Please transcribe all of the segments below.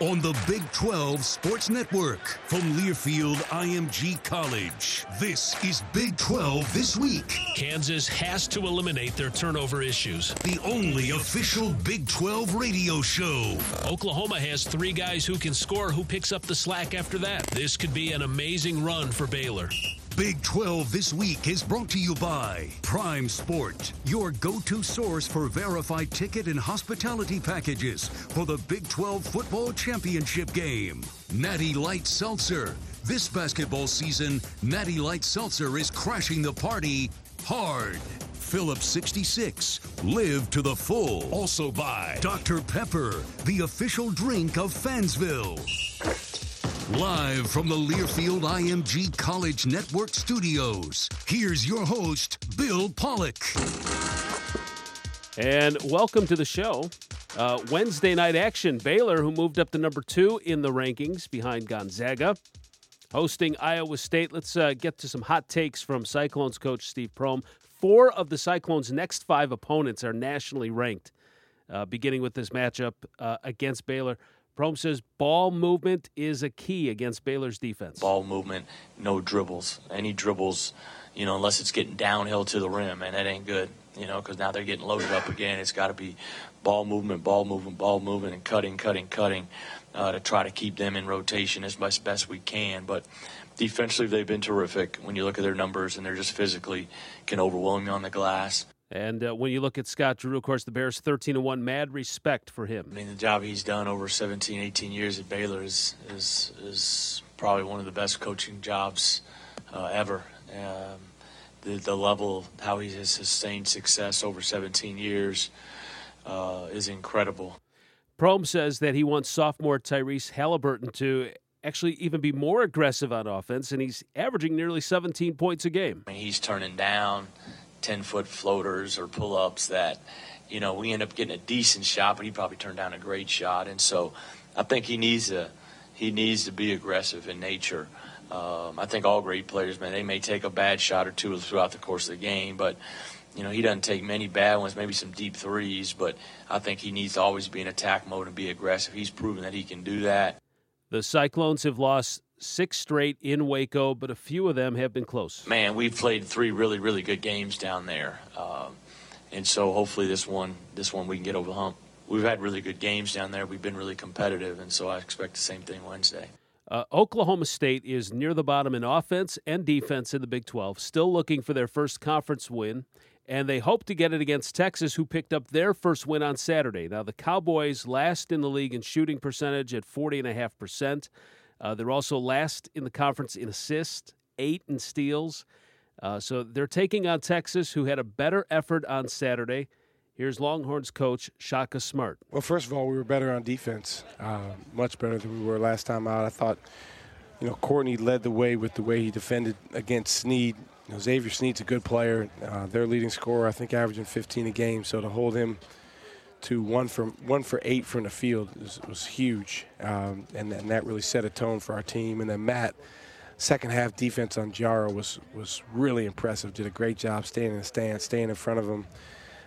On the Big 12 Sports Network from Learfield IMG College. This is Big 12 This Week. Kansas has to eliminate their turnover issues. The only official Big 12 radio show. Oklahoma has three guys who can score. Who picks up the slack after that? This could be an amazing run for Baylor. Big 12 This Week is brought to you by Prime Sport, your go to source for verified ticket and hospitality packages for the Big 12 Football Championship game. Natty Light Seltzer. This basketball season, Natty Light Seltzer is crashing the party hard. Phillips 66. Live to the full. Also by Dr. Pepper, the official drink of Fansville. Live from the Learfield IMG College Network studios, here's your host, Bill Pollock. And welcome to the show. Uh, Wednesday night action. Baylor, who moved up to number two in the rankings behind Gonzaga, hosting Iowa State. Let's uh, get to some hot takes from Cyclones coach Steve Prohm. Four of the Cyclones' next five opponents are nationally ranked, uh, beginning with this matchup uh, against Baylor. Prohm says ball movement is a key against Baylor's defense. Ball movement, no dribbles. Any dribbles, you know, unless it's getting downhill to the rim, and that ain't good, you know, because now they're getting loaded up again. It's got to be ball movement, ball movement, ball movement, and cutting, cutting, cutting uh, to try to keep them in rotation as much best we can. But defensively, they've been terrific. When you look at their numbers, and they're just physically can overwhelm you on the glass. And uh, when you look at Scott Drew, of course, the Bears 13 and 1, mad respect for him. I mean, the job he's done over 17, 18 years at Baylor is is, is probably one of the best coaching jobs uh, ever. Um, the, the level, how he has sustained success over 17 years uh, is incredible. Prohm says that he wants sophomore Tyrese Halliburton to actually even be more aggressive on offense, and he's averaging nearly 17 points a game. I mean, he's turning down 10 foot floaters or pull ups that, you know, we end up getting a decent shot, but he probably turned down a great shot. And so I think he needs to, he needs to be aggressive in nature. Um, I think all great players, man, they may take a bad shot or two throughout the course of the game, but you know, he doesn't take many bad ones, maybe some deep threes, but I think he needs to always be in attack mode and be aggressive. He's proven that he can do that. The Cyclones have lost six straight in Waco, but a few of them have been close. Man, we've played three really, really good games down there, um, and so hopefully this one, this one we can get over the hump. We've had really good games down there. We've been really competitive, and so I expect the same thing Wednesday. Uh, Oklahoma State is near the bottom in offense and defense in the Big 12, still looking for their first conference win, and they hope to get it against Texas, who picked up their first win on Saturday. Now, the Cowboys last in the league in shooting percentage at 40.5%. Uh, they're also last in the conference in assists eight in steals. Uh, so they're taking on Texas, who had a better effort on Saturday. Here's Longhorns coach Shaka Smart. Well, first of all, we were better on defense, uh, much better than we were last time out. I thought, you know, Courtney led the way with the way he defended against Sneed. You know, Xavier Sneed's a good player. Uh, their leading scorer, I think, averaging 15 a game. So to hold him to one from one for eight from the field was, was huge, um, and, and that really set a tone for our team. And then Matt second half defense on Diarra was was really impressive. Did a great job staying in the stand, staying in front of him.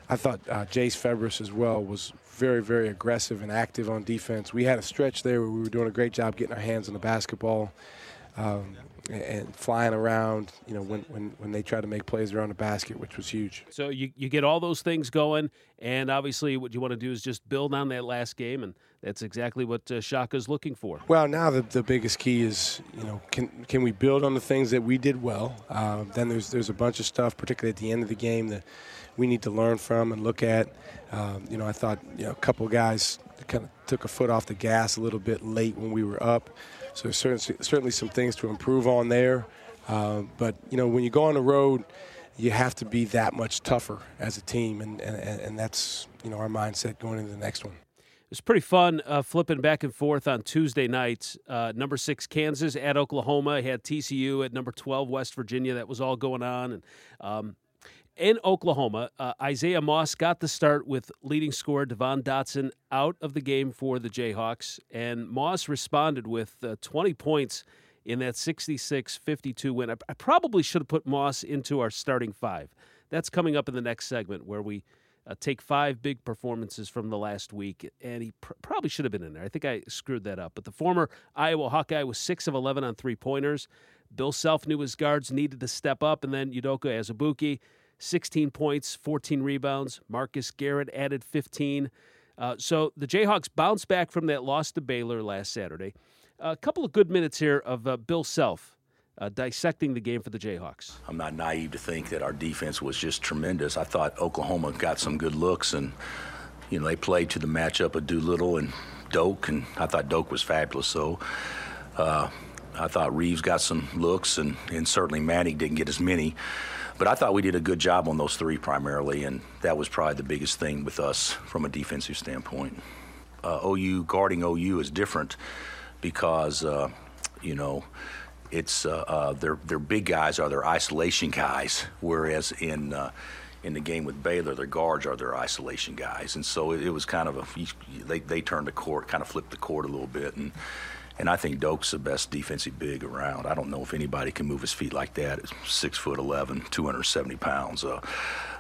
I thought uh, Jase Febres as well was very, very aggressive and active on defense. We had a stretch there where we were doing a great job getting our hands on the basketball. Um, and flying around, you know, when, when, when they try to make plays around the basket, which was huge. So you, you get all those things going, and obviously what you want to do is just build on that last game, and that's exactly what uh, Shaka's looking for. Well, now the, the biggest key is, you know, can can we build on the things that we did well? Uh, then there's there's a bunch of stuff, particularly at the end of the game, that we need to learn from and look at. Um, you know, I thought you know a couple guys kind of took a foot off the gas a little bit late when we were up. So certainly, certainly some things to improve on there. Uh, but, you know, when you go on the road, you have to be that much tougher as a team, and, and, and that's, you know, our mindset going into the next one. It was pretty fun uh, flipping back and forth on Tuesday nights. Uh, number six, Kansas at Oklahoma. Had TCU at number 12, West Virginia. That was all going on. And um, in Oklahoma, uh, Isaiah Moss got the start with leading scorer Devon Dotson out of the game for the Jayhawks, and Moss responded with uh, 20 points in that 66 52 win. I, I, probably should have put Moss into our starting five. That's coming up in the next segment where we uh, take five big performances from the last week, and he pr- probably should have been in there. I think I screwed that up. But the former Iowa Hawkeye was 6 of 11 on three pointers. Bill Self knew his guards needed to step up, and then Udoka Azubuike 16 points, 14 rebounds. Marcus Garrett added 15. Uh, so the Jayhawks bounced back from that loss to Baylor last Saturday. A couple of good minutes here of uh, Bill Self uh, dissecting the game for the Jayhawks. I'm not naive to think that our defense was just tremendous. I thought Oklahoma got some good looks, and you know they played to the matchup of Doolittle and Doak, and I thought Doak was fabulous. So. Uh, I thought Reaves got some looks, and, and certainly Manny didn't get as many. But I thought we did a good job on those three primarily, and that was probably the biggest thing with us from a defensive standpoint. Uh, OU guarding OU is different because uh, you know it's uh, uh, their their big guys are their isolation guys, whereas in uh, in the game with Baylor, their guards are their isolation guys, and so it, it was kind of a they they turned the court, kind of flipped the court a little bit, and and I think Doak's the best defensive big around. I don't know if anybody can move his feet like that. It's six foot 11, 270 pounds, uh,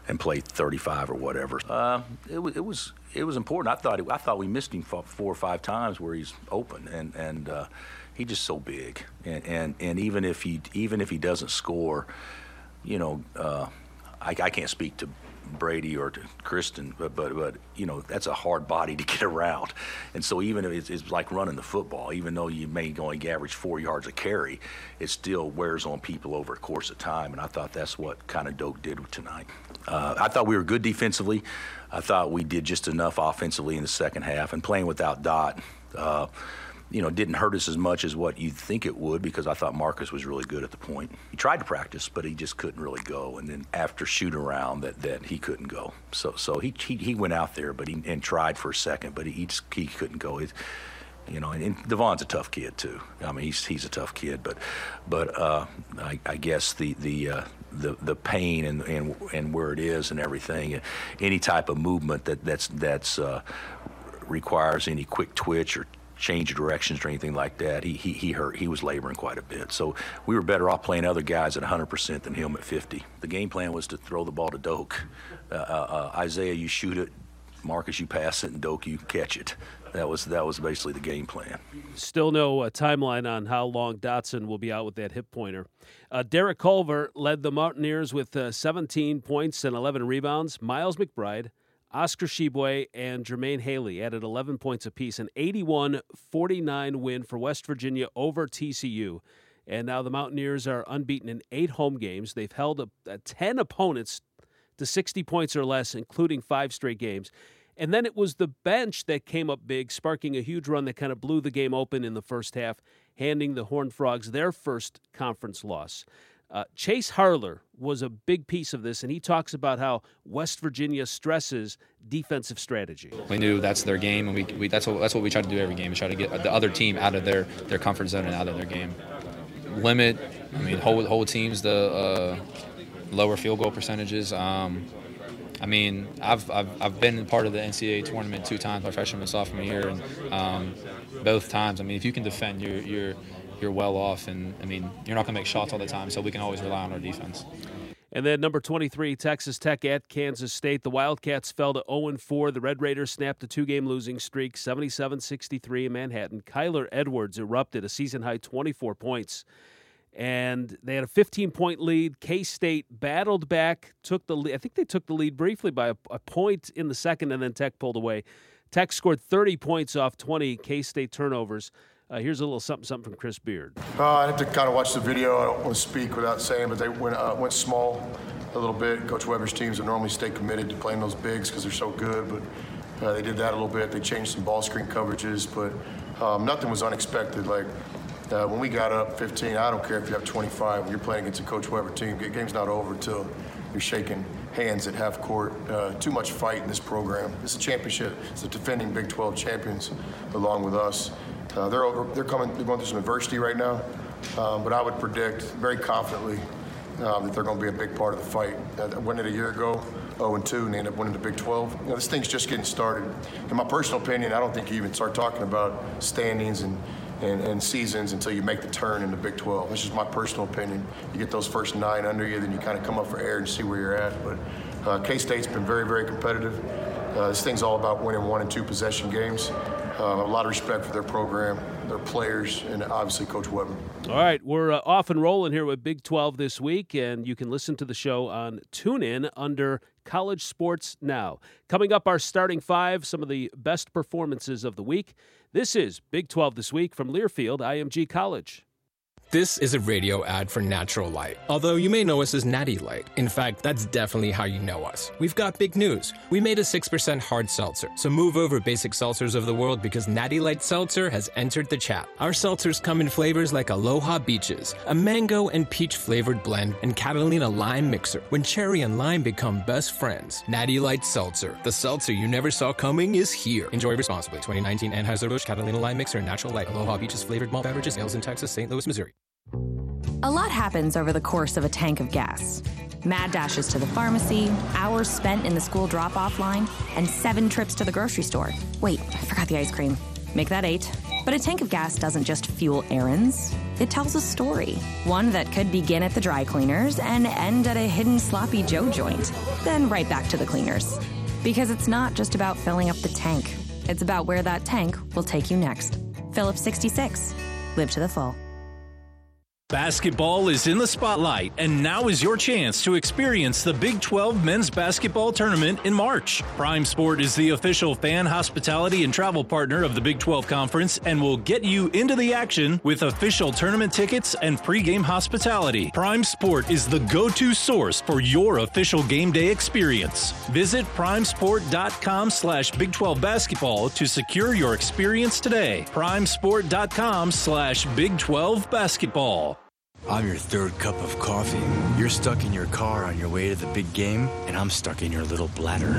and play 35 or whatever. Uh, it, was, it was it was important. I thought it, I thought we missed him four or five times where he's open, and and uh, he's just so big. And, and and even if he even if he doesn't score, you know, uh, I, I can't speak to Brady or to Kristian, but, but but you know that's a hard body to get around, and so even if it's, it's, like running the football, even though you may only average four yards a carry, it still wears on people over a course of time, and I thought that's what kind of Doak did tonight. Uh, I thought we were good defensively. I thought we did just enough offensively in the second half, and playing without Dot. Uh, you know, didn't hurt us as much as what you'd think it would because I thought Marcus was really good at the point. He tried to practice, but he just couldn't really go. And then after shoot around, that, that he couldn't go. So so he, he, he went out there, but he and tried for a second, but he just, he couldn't go. You know, and, and Devon's a tough kid too. I mean, he's he's a tough kid, but but uh, I, I guess the the uh, the the pain and, and and where it is and everything, any type of movement that that's that's uh, requires any quick twitch or change directions or anything like that. He, he, he hurt. He was laboring quite a bit. So we were better off playing other guys at 100% than him at 50. The game plan was to throw the ball to Doak. Uh, uh, uh, Isaiah, you shoot it. Marcus, you pass it, and Doak, you catch it. That was that was basically the game plan. Still no uh, timeline on how long Dotson will be out with that hip pointer. Uh, Derek Culver led the Mountaineers with uh, 17 points and 11 rebounds. Miles McBride Oscar Tshiebwe and Jermaine Haley added 11 points apiece, an 81 49 win for West Virginia over TCU. And now the Mountaineers are unbeaten in eight home games. They've held a, a uh, 10 opponents to 60 points or less, including five straight games. And then it was the bench that came up big, sparking a huge run that kind of blew the game open in the first half. handing the Horned Frogs their first conference loss. Uh, Chase Harler was a big piece of this, and he talks about how West Virginia stresses defensive strategy. We knew that's their game, and we, we that's what that's what we try to do every game. We try to get the other team out of their, their comfort zone and out of their game. Limit, I mean, hold hold teams the uh, lower field goal percentages. Um, I mean, I've, I've, I've been part of the NCAA tournament two times, my freshman and sophomore year, and um, both times. I mean, if you can defend, you're you're you're well off, and I mean, you're not going to make shots all the time, so we can always rely on our defense. And then number 23, Texas Tech at Kansas State. The Wildcats fell to 0 4. The Red Raiders snapped a two game losing streak, 77 63 in Manhattan. Kyler Edwards erupted a season high 24 points. And they had a 15 point lead. K State battled back, took the lead. I think they took the lead briefly by a, a point in the second, and then Tech pulled away. Tech scored 30 points off 20 K State turnovers. Uh, here's a little something something from Chris Beard. Uh, I have to kind of watch the video. I don't want to speak without saying, but they went uh, went small a little bit. Coach Weber's teams would normally stay committed to playing those bigs because they're so good, but uh, they did that a little bit. They changed some ball screen coverages, but um, nothing was unexpected. Like uh, when we got up 15, I don't care if you have 25. When you're playing against a Coach Weber team, the game's not over until you're shaking hands at half court. Uh, too much fight in this program. It's a championship. It's the defending Big 12 champions, along with us. Uh, they're over, they're coming. They're going through some adversity right now, um, but I would predict very confidently um, that they're going to be a big part of the fight. Uh, won it a year ago, 0 and 2, and they ended up winning the Big 12. You know, this thing's just getting started. In my personal opinion, I don't think you even start talking about standings and. And, and, seasons until you make the turn in the Big 12. This is my personal opinion. You get those first nine under you, then you kind of come up for air and see where you're at. But uh, K State's been very, very competitive. Uh, this thing's all about winning one and two possession games. Uh, a lot of respect for their program, their players, and obviously Coach Weber. All right, we're uh, off and rolling here with Big 12 this week, and you can listen to the show on TuneIn under College Sports Now. Coming up, our starting five, some of the best performances of the week. This is Big 12 This Week from Learfield IMG College. This is a radio ad for Natural Light. Although you may know us as Natty Light. In fact, that's definitely how you know us. We've got big news. We made a 6% hard seltzer. So move over basic seltzers of the world because Natty Light Seltzer has entered the chat. Our seltzers come in flavors like Aloha Beaches, a mango and peach flavored blend, and Catalina Lime Mixer. When cherry and lime become best friends. Natty Light Seltzer. The seltzer you never saw coming is here. Enjoy responsibly. 2019 Anheuser-Busch Catalina Lime Mixer and Natural Light Aloha Beaches flavored malt beverages. Ales in Texas, St. Louis, Missouri. A lot happens over the course of a tank of gas. Mad dashes to the pharmacy, hours spent in the school drop off line, and seven trips to the grocery store. Wait, I forgot the ice cream. Make that eight. But a tank of gas doesn't just fuel errands, it tells a story. One that could begin at the dry cleaners and end at a hidden sloppy Joe joint, then right back to the cleaners. Because it's not just about filling up the tank, it's about where that tank will take you next. Phillips 66. Live to the full. Basketball is in the spotlight, and now is your chance to experience the Big 12 men's basketball tournament in March. Prime Sport is the official fan hospitality and travel partner of the Big 12 Conference and will get you into the action with official tournament tickets and pregame hospitality. Prime Sport is the go to source for your official game day experience. Visit primesport.com slash Big 12 basketball to secure your experience today. Primesport.com slash Big 12 basketball. I'm your third cup of coffee. You're stuck in your car on your way to the big game, and I'm stuck in your little bladder.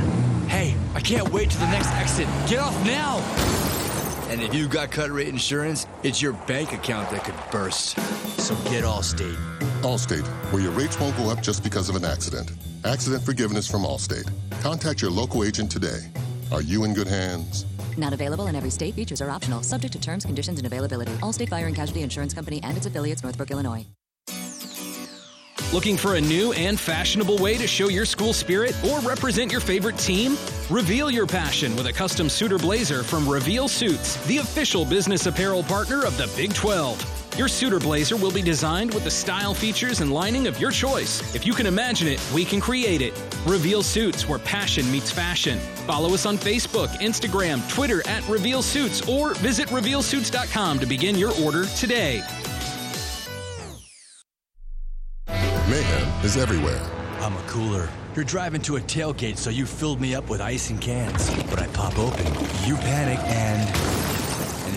Hey, I can't wait to the next exit. Get off now! And if you've got cut rate insurance, it's your bank account that could burst. So get Allstate. Allstate, where your rates won't go up just because of an accident. Accident forgiveness from Allstate. Contact your local agent today. Are you in good hands? Not available in every state. Features are optional, subject to terms, conditions, and availability. Allstate Fire and Casualty Insurance Company and its affiliates, Northbrook, Illinois. Looking for a new and fashionable way to show your school spirit or represent your favorite team? Reveal your passion with a custom suitor blazer from Reveal Suits, the official business apparel partner of the Big 12. Your suitor blazer will be designed with the style, features, and lining of your choice. If you can imagine it, we can create it. Reveal Suits, where passion meets fashion. Follow us on Facebook, Instagram, Twitter at Reveal Suits, or visit RevealSuits.com to begin your order today. Mayhem is everywhere. I'm a cooler. You're driving to a tailgate, so you filled me up with ice and cans. But I pop open, you panic, and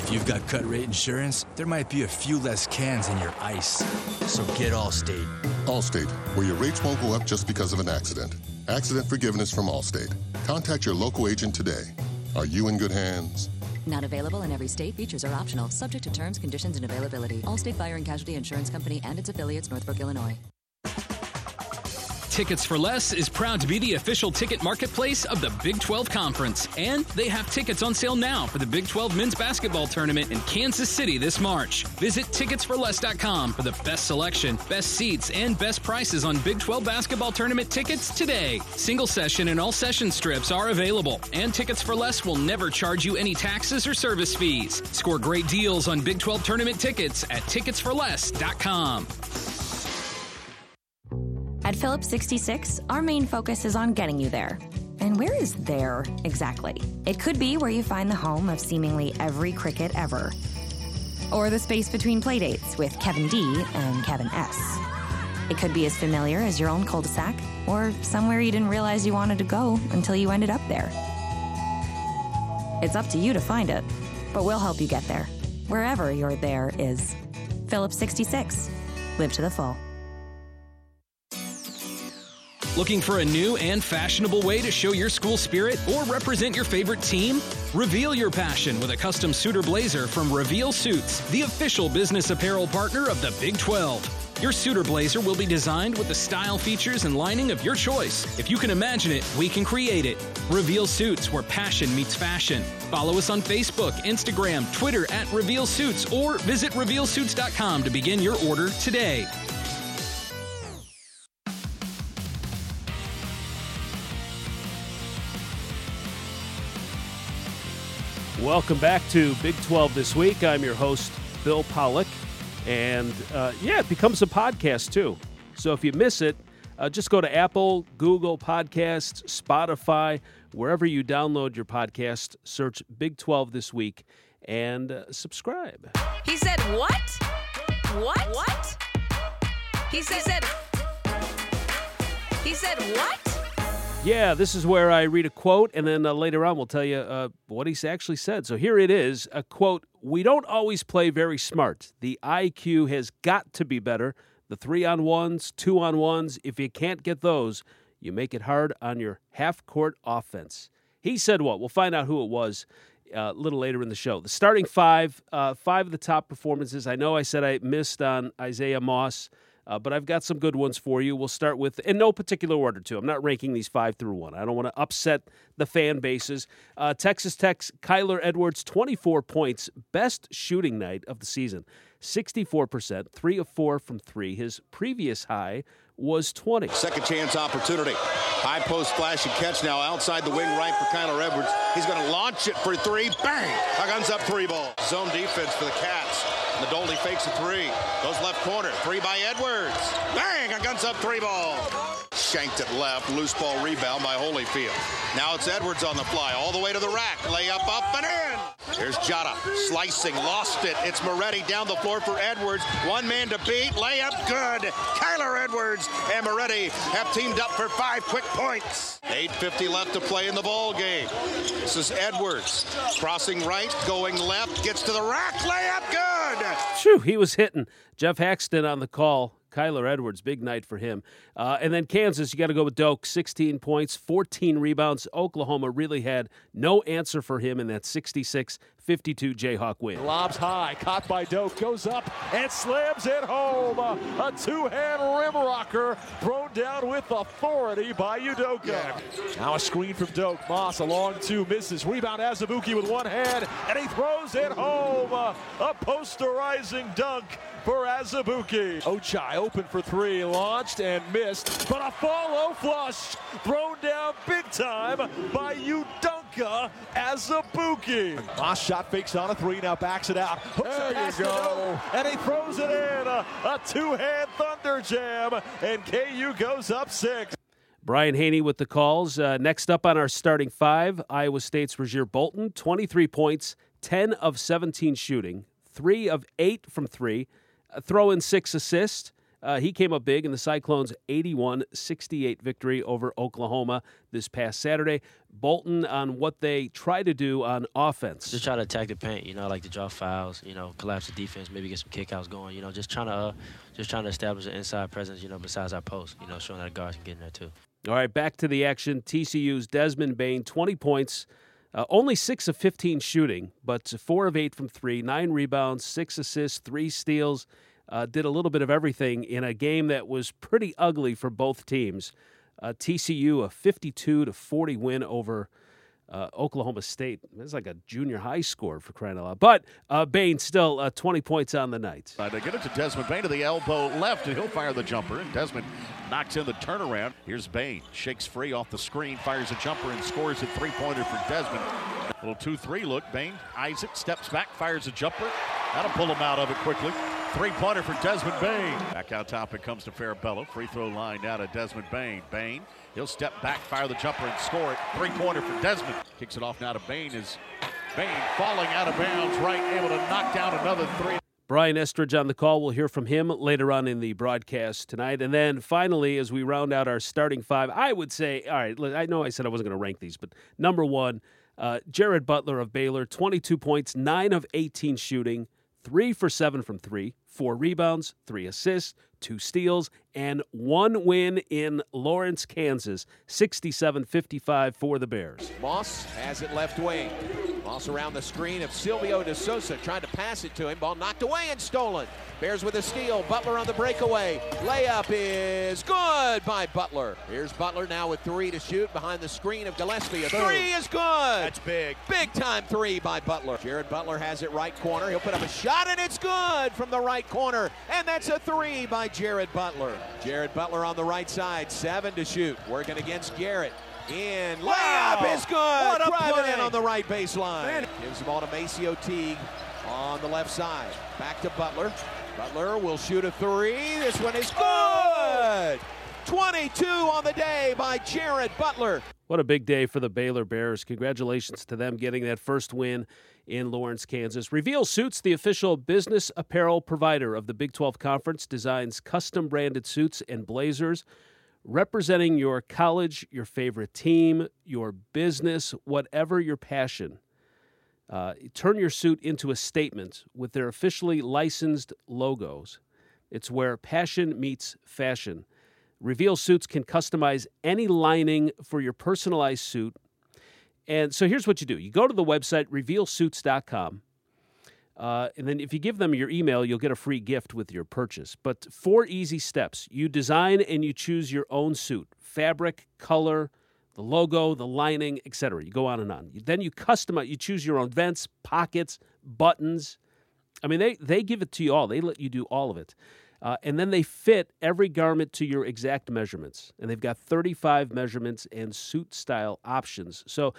if you've got cut rate insurance, there might be a few less cans in your ice. So get Allstate. Allstate, where your rates won't go up just because of an accident. Accident forgiveness from Allstate. Contact your local agent today. Are you in good hands? Not available in every state. Features are optional, subject to terms, conditions, and availability. Allstate Fire and Casualty Insurance Company and its affiliates, Northbrook, Illinois. Tickets for Less is proud to be the official ticket marketplace of the Big 12 Conference. And they have tickets on sale now for the Big 12 men's basketball tournament in Kansas City this March. Visit ticketsforless.com for the best selection, best seats, and best prices on Big 12 basketball tournament tickets today. Single session and all session strips are available, and Tickets for Less will never charge you any taxes or service fees. Score great deals on Big 12 tournament tickets at ticketsforless.com. At Phillips 66, our main focus is on getting you there. And where is there exactly? It could be where you find the home of seemingly every cricket ever, or the space between playdates with Kevin D and Kevin S. It could be as familiar as your own cul de sac, or somewhere you didn't realize you wanted to go until you ended up there. It's up to you to find it, but we'll help you get there, wherever your there is. Phillips 66. Live to the full. Looking for a new and fashionable way to show your school spirit or represent your favorite team? Reveal your passion with a custom suit or blazer from Reveal Suits, the official business apparel partner of the Big 12. Your suit or blazer will be designed with the style, features, and lining of your choice. If you can imagine it, we can create it. Reveal Suits, where passion meets fashion. Follow us on Facebook, Instagram, Twitter at Reveal Suits, or visit RevealSuits.com to begin your order today. Welcome back to Big 12 This Week. I'm your host, Bill Pollock. And uh, yeah, it becomes a podcast too. So if you miss it, uh, just go to Apple, Google Podcasts, Spotify, wherever you download your podcast, search Big 12 This Week and uh, subscribe. He said, What? What? What? He said, he said, he said, What? Yeah, this is where I read a quote, and then uh, later on we'll tell you uh, what he's actually said. So here it is a quote We don't always play very smart. The IQ has got to be better. The three on ones, two on ones, if you can't get those, you make it hard on your half court offense. He said what? We'll find out who it was uh, a little later in the show. The starting five, uh, five of the top performances. I know I said I missed on Isaiah Moss. Uh, but I've got some good ones for you. We'll start with, in no particular order, too. I'm not ranking these five through one. I don't want to upset the fan bases. Uh, Texas Tech's Kyler Edwards, 24 points, best shooting night of the season, 64%, three of four from three. His previous high was 20. Second chance opportunity. High post flash and catch now outside the wing right for Kyler Edwards. He's going to launch it for three. Bang! Guns up three ball. Zone defense for the Cats. Nadolny fakes a three. Goes left corner. Three by Edwards. Bang! A guns up three ball. Shanked it left. Loose ball rebound by Holyfield. Now it's Edwards on the fly. All the way to the rack. Layup up and in. Here's Jada Slicing. Lost it. It's Moretti down the floor for Edwards. One man to beat. Layup good. Kyler Edwards and Moretti have teamed up for five quick points. 8.50 left to play in the ball game. This is Edwards. Crossing right. Going left. Gets to the rack. Layup good. Phew, he was hitting. Geoff Haxton on the call. Kyler Edwards, big night for him. Uh, and then Kansas, you got to go with Doak, 16 points, 14 rebounds. Oklahoma really had no answer for him in that 66 52 Jayhawk win. Lobs high, caught by Doak, goes up and slams it home. A two hand rim rocker thrown down with authority by Udoka. Now a screen from Doak. Moss along two, misses. Rebound Azubuike with one hand, and he throws it home. A posterizing dunk for Azubuike. Ochai open for three, launched and missed, but a follow flush thrown down big time by Udoka Azubuike. Moss shot fakes on a three, now backs it out. Hooks there you go. Doak, and he throws it in. A, a two-hand thunder jam, and KU goes up six. Brian Hanni with the calls. Uh, next up on our starting five, Iowa State's Rasir Bolton, 23 points, 10 of 17 shooting, 3 of 8 from 3, uh, throw in 6 assists. Uh, he came up big in the Cyclones' 81 68 victory over Oklahoma this past Saturday. Bolton on what they try to do on offense. Just try to attack the paint, you know, like to draw fouls, you know, collapse the defense, maybe get some kickouts going, you know, just trying to uh, just trying to establish an inside presence, you know, besides our post, you know, showing that the guards can get in there too. All right, back to the action. TCU's Desmond Bane, 20 points, uh, only 6 of 15 shooting, but 4 of 8 from 3, 9 rebounds, 6 assists, 3 steals. Uh, did a little bit of everything in a game that was pretty ugly for both teams. Uh, TCU a 52 to 40 win over uh, Oklahoma State. It's like a junior high score for crying out loud. But uh, Bane still uh, 20 points on the night. Right, they get it to Desmond Bane to the elbow left, and he'll fire the jumper. And Desmond knocks in the turnaround. Here's Bane, shakes free off the screen, fires a jumper, and scores a three-pointer for Desmond. A little 2-3 look. Bane eyes it, steps back, fires a jumper. That'll pull him out of it quickly. Three-pointer for Desmond Bane. Back out top, it comes to Farabello. Free throw line now to Desmond Bane. Bane, he'll step back, fire the jumper, and score it. Three-pointer for Desmond. Kicks it off now to Bane. as Bane falling out of bounds, right, able to knock down another three. Brian Estridge on the call. We'll hear from him later on in the broadcast tonight. And then finally, as we round out our starting five, I would say, all right, I know I said I wasn't going to rank these, but number one, uh, Jared Butler of Baylor, 22 points, 9 of 18 shooting, 3 for 7 from 3, 4 rebounds, 3 assists, 2 steals, and one win in Lawrence, Kansas, 67 55 for the Bears. Moss has it left wing. Moss around the screen of Silvio De Sosa, trying to pass it to him. Ball knocked away and stolen. Bears with a steal. Butler on the breakaway. Layup is good by Butler. Here's Butler now with three to shoot behind the screen of Gillespie. A three is good. That's big. Big time three by Butler. Jared Butler has it right corner. He'll put up a shot and it's good from the right corner. And that's a three by Jared Butler. Jared Butler on the right side. Seven to shoot. Working against Garrett. In Wow. layup is good. What a Driving play. in on the right baseline. Man. Gives the ball to MaCio Teague on the left side. Back to Butler. Butler will shoot a three. This one is oh. good. 22 on the day by Jared Butler. What a big day for the Baylor Bears. Congratulations to them getting that first win in Lawrence, Kansas. Reveal Suits, the official business apparel provider of the Big 12 Conference, designs custom branded suits and blazers representing your college, your favorite team, your business, whatever your passion. Uh, turn your suit into a statement with their officially licensed logos. It's where passion meets fashion. Reveal Suits can customize any lining for your personalized suit. And so here's what you do you go to the website, revealsuits.com. Uh, and then if you give them your email, you'll get a free gift with your purchase. But four easy steps you design and you choose your own suit fabric, color, the logo, the lining, etc. You go on and on. Then you customize, you choose your own vents, pockets, buttons. I mean, they, they give it to you all, they let you do all of it. Uh, and then they fit every garment to your exact measurements. And they've got 35 measurements and suit style options. So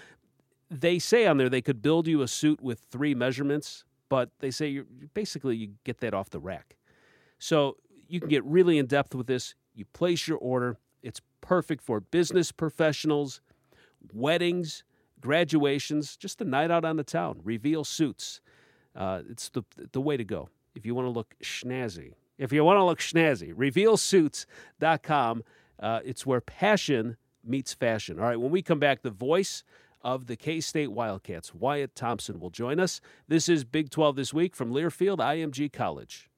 they say on there they could build you a suit with three measurements, but they say you're basically you get that off the rack. So you can get really in depth with this. You place your order. It's perfect for business professionals, weddings, graduations, just a night out on the town. Reveal suits. Uh, it's the the way to go if you want to look snazzy. If you want to look snazzy, revealsuits.com. Uh, it's where passion meets fashion. All right, when we come back, the voice of the K State Wildcats, Wyatt Thompson, will join us. This is Big 12 This Week from Learfield IMG College.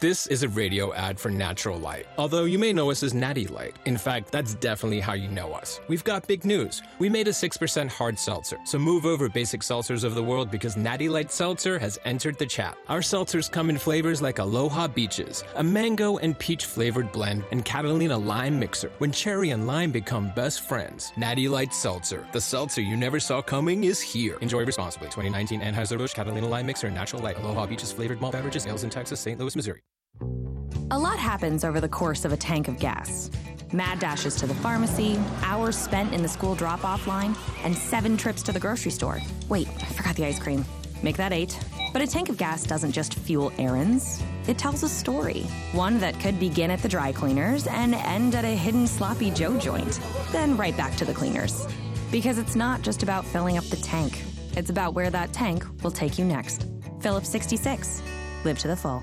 This is a radio ad for Natural Light. Although you may know us as Natty Light. In fact, that's definitely how you know us. We've got big news. We made a 6% hard seltzer. So move over basic seltzers of the world because Natty Light Seltzer has entered the chat. Our seltzers come in flavors like Aloha Beaches, a mango and peach flavored blend, and Catalina Lime Mixer. When cherry and lime become best friends. Natty Light Seltzer. The seltzer you never saw coming is here. Enjoy responsibly. 2019 Anheuser-Busch Catalina Lime Mixer Natural Light Aloha Beaches flavored malt beverages. Ales in Texas, St. Louis, Missouri. A lot happens over the course of a tank of gas. Mad dashes to the pharmacy, hours spent in the school drop off line, and seven trips to the grocery store. Wait, I forgot the ice cream. Make that eight. But a tank of gas doesn't just fuel errands, it tells a story. One that could begin at the dry cleaners and end at a hidden sloppy Joe joint, then right back to the cleaners. Because it's not just about filling up the tank, it's about where that tank will take you next. Phillips 66. Live to the full.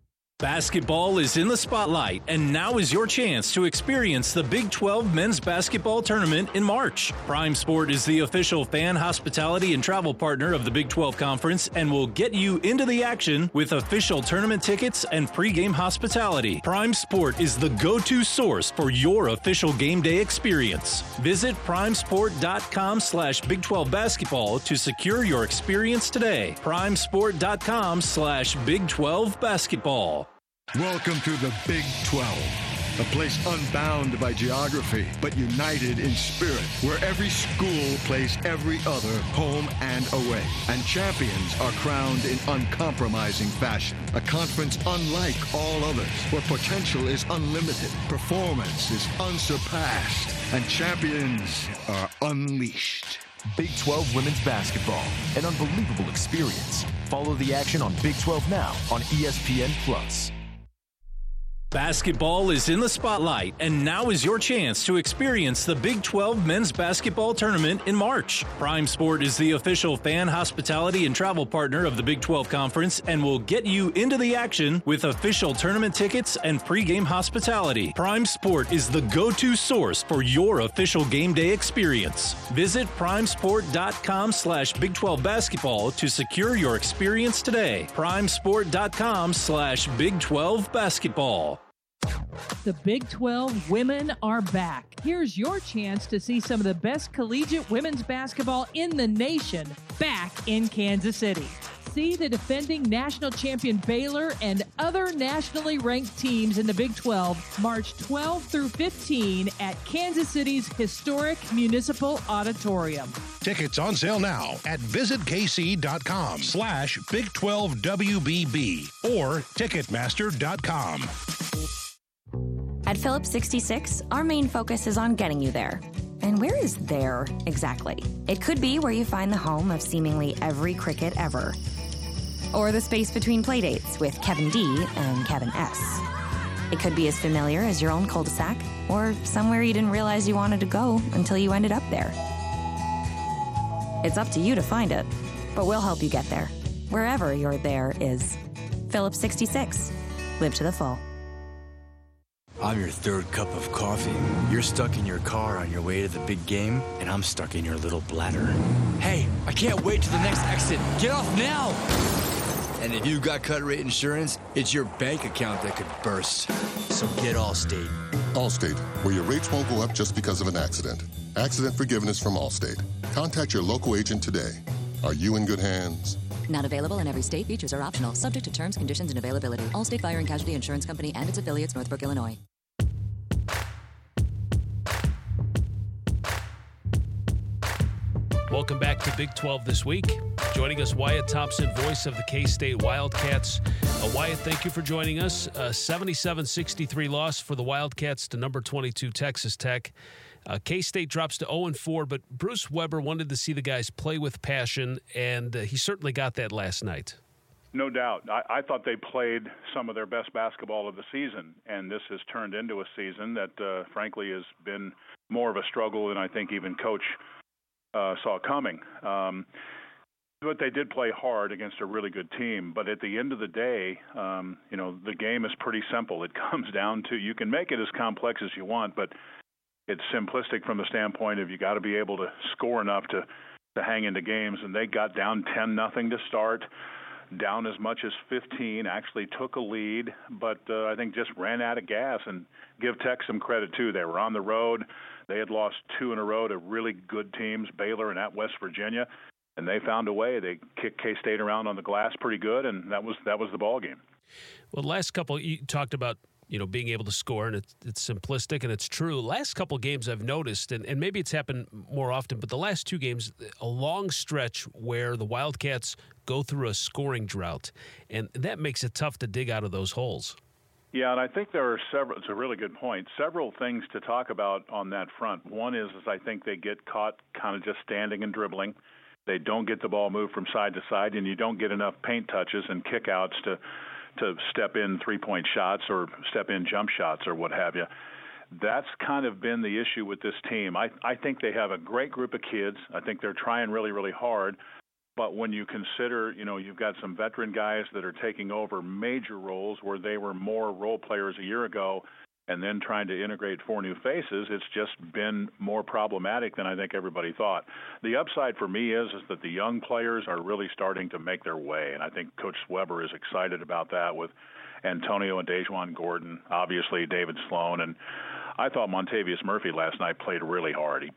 Basketball is in the spotlight, and now is your chance to experience the Big 12 men's basketball tournament in March. Prime Sport is the official fan hospitality and travel partner of the Big 12 Conference and will get you into the action with official tournament tickets and pregame hospitality. Prime Sport is the go to source for your official game day experience. Visit primesport.com slash Big 12 basketball to secure your experience today. Primesport.com slash Big 12 basketball. Welcome to the Big 12, a place unbound by geography, but united in spirit, where every school plays every other home and away, and champions are crowned in uncompromising fashion. A conference unlike all others, where potential is unlimited, performance is unsurpassed, and champions are unleashed. Big 12 women's basketball, an unbelievable experience. Follow the action on Big 12 now on ESPN Plus. Basketball is in the spotlight, and now is your chance to experience the Big 12 men's basketball tournament in March. Prime Sport is the official fan hospitality and travel partner of the Big 12 Conference and will get you into the action with official tournament tickets and pregame hospitality. Prime Sport is the go to source for your official game day experience. Visit primesport.com slash Big 12 basketball to secure your experience today. Primesport.com slash Big 12 basketball. The Big 12 women are back. Here's your chance to see some of the best collegiate women's basketball in the nation back in Kansas City. See the defending national champion Baylor and other nationally ranked teams in the Big 12 March 12 through 15 at Kansas City's historic Municipal Auditorium. Tickets on sale now at visitkc.com slash Big 12 WBB or Ticketmaster.com. At Phillips 66, our main focus is on getting you there. And where is there exactly? It could be where you find the home of seemingly every cricket ever, or the space between playdates with Kevin D and Kevin S. It could be as familiar as your own cul de sac, or somewhere you didn't realize you wanted to go until you ended up there. It's up to you to find it, but we'll help you get there, wherever your there is. Phillips 66. Live to the full. I'm your third cup of coffee. You're stuck in your car on your way to the big game, and I'm stuck in your little bladder. Hey, I can't wait to the next exit. Get off now! And if you've got cut rate insurance, it's your bank account that could burst. So get Allstate. Allstate, where your rates won't go up just because of an accident. Accident forgiveness from Allstate. Contact your local agent today. Are you in good hands? Not available in every state. Features are optional, subject to terms, conditions, and availability. Allstate Fire and Casualty Insurance Company and its affiliates, Northbrook, Illinois. Welcome back to Big 12 this week. Joining us, Wyatt Thompson, voice of the K State Wildcats. Uh, Wyatt, thank you for joining us. 77 63 loss for the Wildcats to number 22 Texas Tech. Uh, K State drops to 0 4, but Bruce Weber wanted to see the guys play with passion, and uh, he certainly got that last night. No doubt. I, I thought they played some of their best basketball of the season, and this has turned into a season that, uh, frankly, has been more of a struggle than I think even Coach uh, saw coming. Um, but they did play hard against a really good team. But at the end of the day, um, you know, the game is pretty simple. It comes down to you can make it as complex as you want, but it's simplistic from the standpoint of you got to be able to score enough to to hang into games. And they got down ten nothing to start, down as much as 15. Actually took a lead, but uh, I think just ran out of gas. And give Tech some credit too. They were on the road. They had lost two in a row to really good teams, Baylor and at West Virginia, and they found a way. They kicked K State around on the glass pretty good, and that was that was the ball game. Well, last couple you talked about you know, being able to score, and it's, it's simplistic and it's true. Last couple games I've noticed, and, and maybe it's happened more often, but the last two games, a long stretch where the Wildcats go through a scoring drought, and that makes it tough to dig out of those holes. Yeah, and I think there are several. It's a really good point. Several things to talk about on that front. One is, is I think they get caught kind of just standing and dribbling. They don't get the ball moved from side to side, and you don't get enough paint touches and kickouts to to step in three point shots or step in jump shots or what have you. That's kind of been the issue with this team. I I think they have a great group of kids. I think they're trying really really hard. But when you consider, you know, you've got some veteran guys that are taking over major roles where they were more role players a year ago, and then trying to integrate four new faces, it's just been more problematic than I think everybody thought. The upside for me is is that the young players are really starting to make their way, and I think Coach Weber is excited about that with Antonio and DaJuan Gordon, obviously David Sloan, and I thought Montavious Murphy last night played really hard. He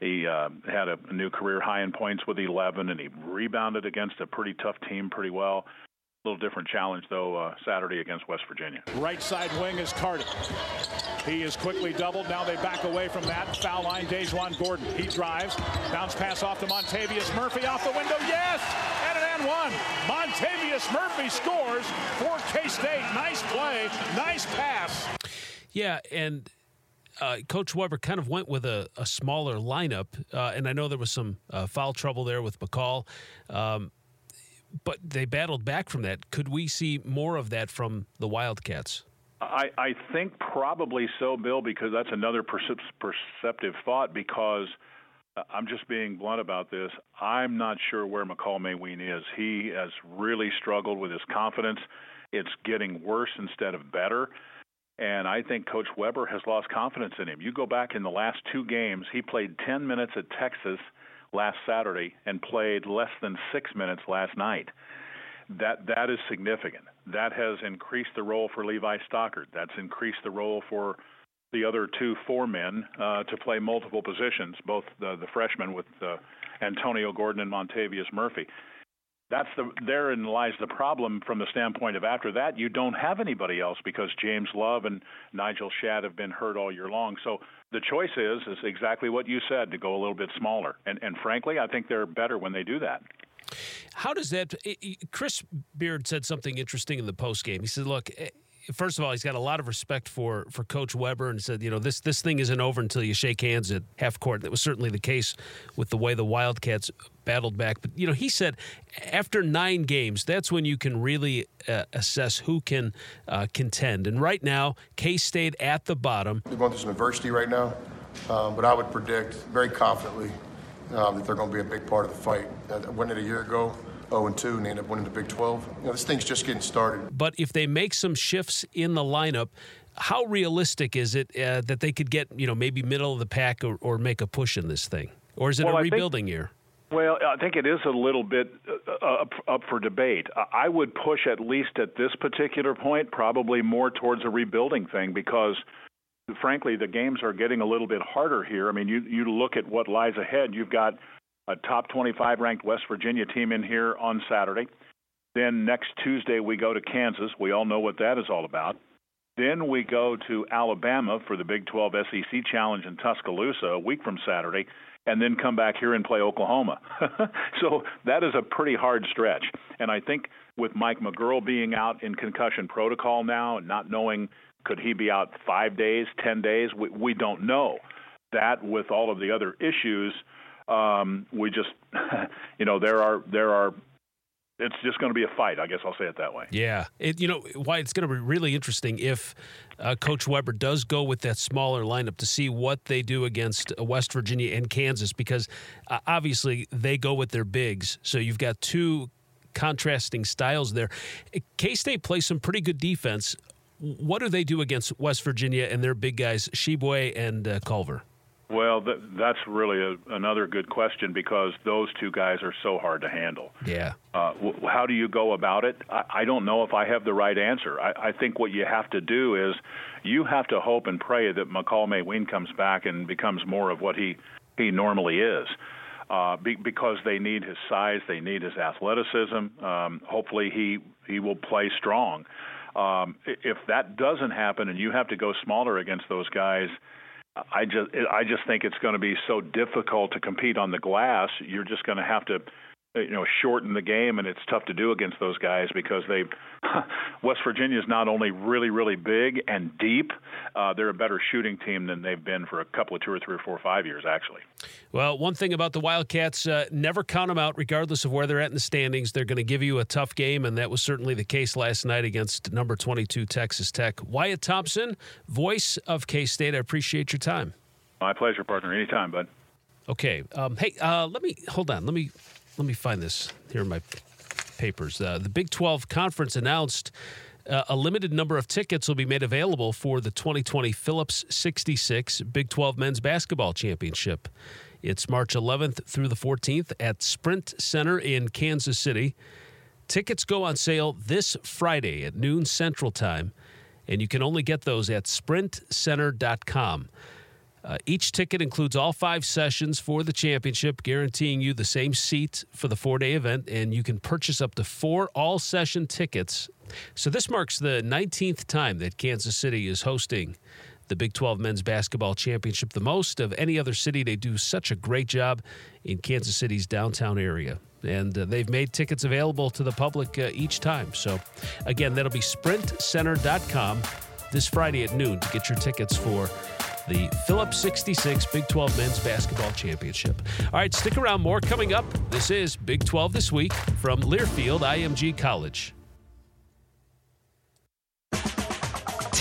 he uh, had a new career high in points with 11, and he rebounded against a pretty tough team pretty well. A little different challenge though uh, Saturday against West Virginia. Right side wing is Carter. He is quickly doubled. Now they back away from that foul line. DaJuan Gordon. He drives. Bounce pass off to Montavious Murphy off the window. Yes, and an and one. Montavious Murphy scores for K State. Nice play. Nice pass. Yeah, and uh, Coach Weber kind of went with a, a smaller lineup, uh, and I know there was some uh, foul trouble there with Makol, um, but they battled back from that. Could we see more of that from the Wildcats? I, I think probably so, Bill, because that's another percep- perceptive thought. Because uh, I'm just being blunt about this. I'm not sure where Makol Mawien is. He has really struggled with his confidence. It's getting worse instead of better. And I think Coach Weber has lost confidence in him. You go back in the last two games, he played 10 minutes at Texas last Saturday and played less than six minutes last night. That that is significant. That has increased the role for Levi Stockard. That's increased the role for the other two four men uh, to play multiple positions, both the, the freshmen with uh, Antonio Gordon and Montavious Murphy that's the therein lies the problem from the standpoint of after that you don't have anybody else because James Love and Nigel Shadd have been hurt all year long. So the choice is is exactly what you said to go a little bit smaller. And and frankly, I think they're better when they do that. How does that? Chris Beard said something interesting in the post game. He said, "Look, eh, first of all, he's got a lot of respect for for Coach Weber and said, you know, this this thing isn't over until you shake hands at half court. That was certainly the case with the way the Wildcats battled back. But you know, he said after nine games, that's when you can really uh, assess who can uh, contend. And right now, K State at the bottom. They're going through some adversity right now, um, but I would predict very confidently um, that they're going to be a big part of the fight. I went it a year ago. 0 and 2 and they end up winning the Big 12. You know, this thing's just getting started. But if they make some shifts in the lineup, how realistic is it uh, that they could get, you know, maybe middle of the pack or, or make a push in this thing? Or is it well, a rebuilding think, year? Well, I think it is a little bit uh, up, up for debate. I would push at least at this particular point, probably more towards a rebuilding thing because frankly, the games are getting a little bit harder here. I mean, you you look at what lies ahead. You've got a top 25 ranked West Virginia team in here on Saturday. Then next Tuesday, we go to Kansas. We all know what that is all about. Then we go to Alabama for the Big 12 SEC Challenge in Tuscaloosa a week from Saturday, and then come back here and play Oklahoma. so that is a pretty hard stretch. And I think with Mike McGuirl being out in concussion protocol now, and not knowing could he be out five days, 10 days, we, we don't know. That with all of the other issues – um, we just, you know, there are there are. It's just going to be a fight. I guess I'll say it that way. Yeah, it, you know why it's going to be really interesting if uh, Coach Weber does go with that smaller lineup to see what they do against uh, West Virginia and Kansas, because uh, obviously they go with their bigs. So you've got two contrasting styles there. K State plays some pretty good defense. What do they do against West Virginia and their big guys, Tshiebwe and uh, Culver? Well, th- that's really a, another good question because those two guys are so hard to handle. Yeah. Uh, w- how do you go about it? I, I don't know if I have the right answer. I, I think what you have to do is you have to hope and pray that Makol Mawien comes back and becomes more of what he he normally is. Uh, be, because they need his size, they need his athleticism. Um, hopefully, he he will play strong. Um, if that doesn't happen and you have to go smaller against those guys, I just I just think it's going to be so difficult to compete on the glass. You're just going to have to you know shorten the game and it's tough to do against those guys because they West Virginia is not only really really big and deep uh, they're a better shooting team than they've been for a couple of two or three or four or five years actually. Well one thing about the Wildcats uh, never count them out regardless of where they're at in the standings. They're going to give you a tough game and that was certainly the case last night against number 22 Texas Tech. Wyatt Thompson voice of K-State I appreciate your time. My pleasure partner. Anytime bud. Okay um, hey uh, let me hold on. Let me let me find this here in my papers. Uh, the Big 12 Conference announced uh, a limited number of tickets will be made available for the 2020 Phillips 66 Big 12 Men's Basketball Championship. It's March 11th through the 14th at Sprint Center in Kansas City. Tickets go on sale this Friday at noon Central Time, and you can only get those at sprintcenter.com. Uh, each ticket includes all five sessions for the championship, guaranteeing you the same seat for the four day event, and you can purchase up to four all session tickets. So, this marks the 19th time that Kansas City is hosting the Big 12 Men's Basketball Championship, the most of any other city. They do such a great job in Kansas City's downtown area. And uh, they've made tickets available to the public uh, each time. So, again, that'll be sprintcenter.com this Friday at noon to get your tickets for the Phillips 66 Big 12 Men's Basketball Championship. All right, stick around. More coming up. This is Big 12 This Week from Learfield IMG College.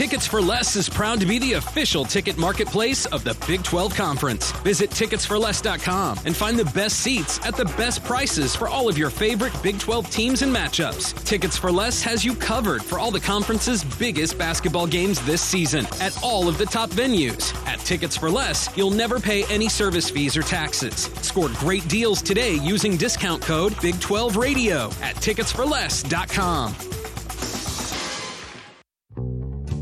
Tickets for Less is proud to be the official ticket marketplace of the Big 12 Conference. Visit ticketsforless.com and find the best seats at the best prices for all of your favorite Big 12 teams and matchups. Tickets for Less has you covered for all the conference's biggest basketball games this season at all of the top venues. At Tickets for Less, you'll never pay any service fees or taxes. Score great deals today using discount code Big 12 Radio at ticketsforless.com.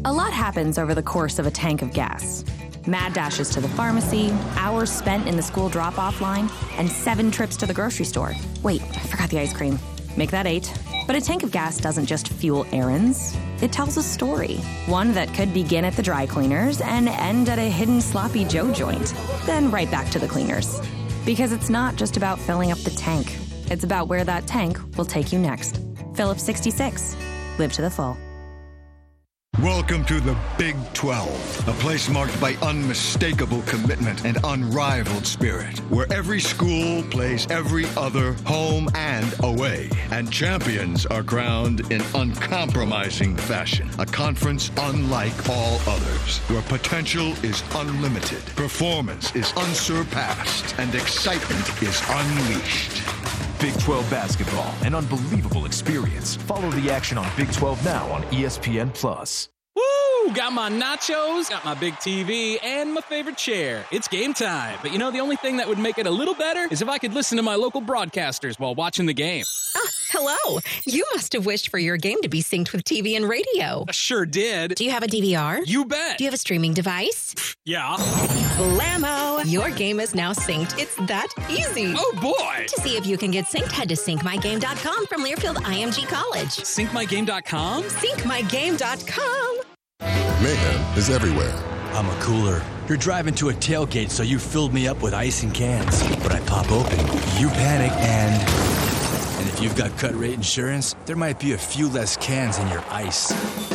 A lot happens over the course of a tank of gas. Mad dashes to the pharmacy, hours spent in the school drop off line, and seven trips to the grocery store. Wait, I forgot the ice cream. Make that eight. But a tank of gas doesn't just fuel errands, it tells a story. One that could begin at the dry cleaners and end at a hidden sloppy Joe joint, then right back to the cleaners. Because it's not just about filling up the tank, it's about where that tank will take you next. Phillips 66. Live to the full. Welcome to the Big 12, a place marked by unmistakable commitment and unrivaled spirit, where every school plays every other home and away, and champions are crowned in uncompromising fashion. A conference unlike all others, where potential is unlimited, performance is unsurpassed, and excitement is unleashed. Big 12 basketball, an unbelievable experience. Follow the action on Big 12 now on ESPN Plus. Woo! Got my nachos, got my big TV, and my favorite chair. It's game time. But you know, the only thing that would make it a little better is if I could listen to my local broadcasters while watching the game. Oh, hello. You must have wished for your game to be synced with TV and radio. I sure did. Do you have a DVR? You bet. Do you have a streaming device? Yeah. Blammo! Your game is now synced. It's that easy. Oh boy! To see if you can get synced, head to syncmygame.com from Learfield IMG College. Syncmygame.com? Syncmygame.com. Mayhem is everywhere. I'm a cooler. You're driving to a tailgate, so you filled me up with ice and cans. But I pop open, you panic, and. And if you've got cut rate insurance, there might be a few less cans in your ice.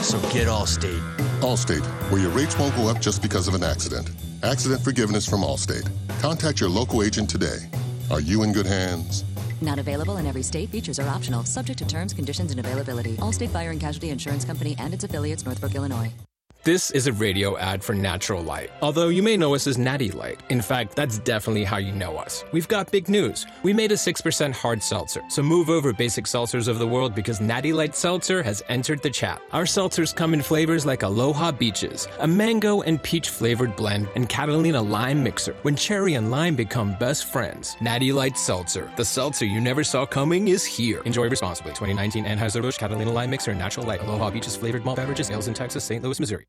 So get Allstate. Allstate, where your rates won't go up just because of an accident. Accident forgiveness from Allstate. Contact your local agent today. Are you in good hands? Not available in every state. Features are optional, subject to terms, conditions, and availability. Allstate Fire and Casualty Insurance Company and its affiliates, Northbrook, Illinois. This is a radio ad for Natural Light. Although you may know us as Natty Light. In fact, that's definitely how you know us. We've got big news. We made a 6% hard seltzer. So move over basic seltzers of the world because Natty Light Seltzer has entered the chat. Our seltzers come in flavors like Aloha Beaches, a mango and peach flavored blend, and Catalina Lime Mixer. When cherry and lime become best friends, Natty Light Seltzer, the seltzer you never saw coming, is here. Enjoy responsibly. 2019 Anheuser-Busch Catalina Lime Mixer Natural Light Aloha Beaches flavored malt beverages, ales in Texas, St. Louis, Missouri.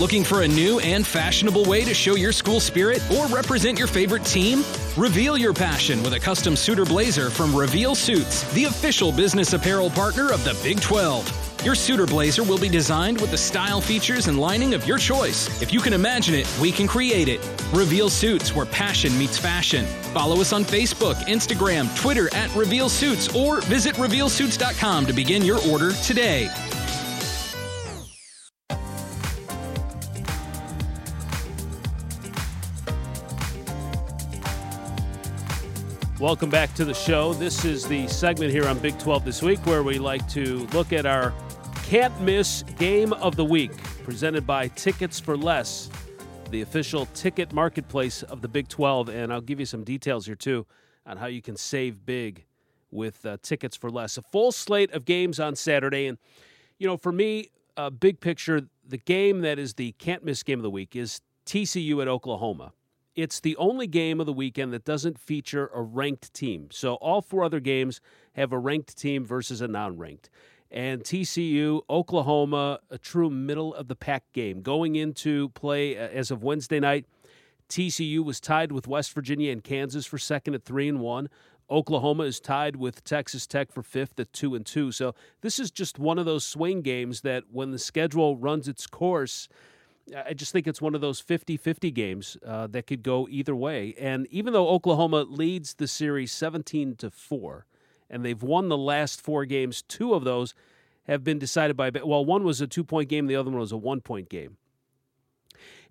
Looking for a new and fashionable way to show your school spirit or represent your favorite team? Reveal your passion with a custom suit or blazer from Reveal Suits, the official business apparel partner of the Big 12. Your suitor blazer will be designed with the style, features, and lining of your choice. If you can imagine it, we can create it. Reveal Suits, where passion meets fashion. Follow us on Facebook, Instagram, Twitter at Reveal Suits, or visit RevealSuits.com to begin your order today. Welcome back to the show. This is the segment here on Big 12 this week where we like to look at our can't miss game of the week, presented by Tickets for Less, the official ticket marketplace of the Big 12. And I'll give you some details here, too, on how you can save big with uh, Tickets for Less. A full slate of games on Saturday. And, you know, for me, a big picture, the game that is the can't miss game of the week is TCU at Oklahoma. It's the only game of the weekend that doesn't feature a ranked team. So all four other games have a ranked team versus a non ranked. And TCU, Oklahoma, a true middle of the pack game. Going into play uh, as of Wednesday night, TCU was tied with West Virginia and Kansas for second at 3 and 1. Oklahoma is tied with Texas Tech for fifth at 2 and 2. So this is just one of those swing games that when the schedule runs its course, I just think it's one of those 50 50 games uh, that could go either way. And even though Oklahoma leads the series 17 to 4, and they've won the last four games, two of those have been decided by, well, one was a two point game, the other one was a one point game.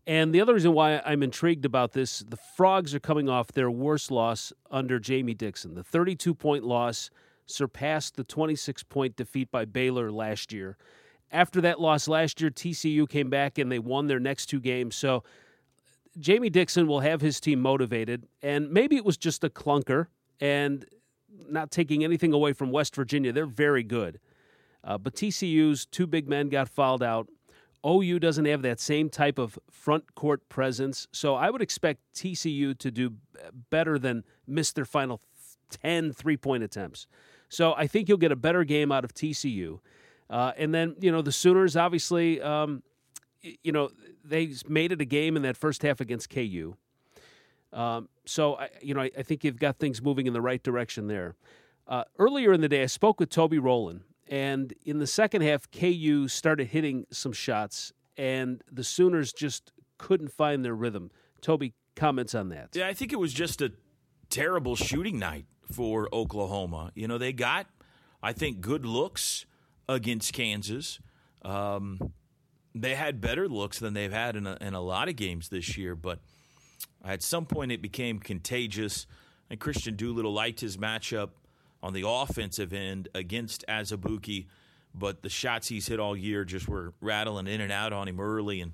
And the other reason why I'm intrigued about this, the Frogs are coming off their worst loss under Jamie Dixon. The 32 point loss surpassed the 26 point defeat by Baylor last year after that loss last year, TCU came back and they won their next two games. So Jamie Dixon will have his team motivated, and maybe it was just a clunker and not taking anything away from West Virginia. They're very good. Uh, but TCU's two big men got fouled out. OU doesn't have that same type of front court presence. So I would expect TCU to do better than miss their final 10 three point attempts. So I think you'll get a better game out of TCU. Uh, and then, you know, the Sooners, obviously, um, you know, they made it a game in that first half against KU. Um, so, I, you know, I, I, think you've got things moving in the right direction there. Uh, earlier in the day, I spoke with Toby Rowland, and in the second half, KU started hitting some shots, and the Sooners just couldn't find their rhythm. Toby comments on that. Yeah, I think it was just a terrible shooting night for Oklahoma. You know, they got, I think, good looks against Kansas. Um, they had better looks than they've had in a, in a lot of games this year, but at some point it became contagious. And Kristian Doolittle liked his matchup on the offensive end against Azubuike, but the shots he's hit all year just were rattling in and out on him early, and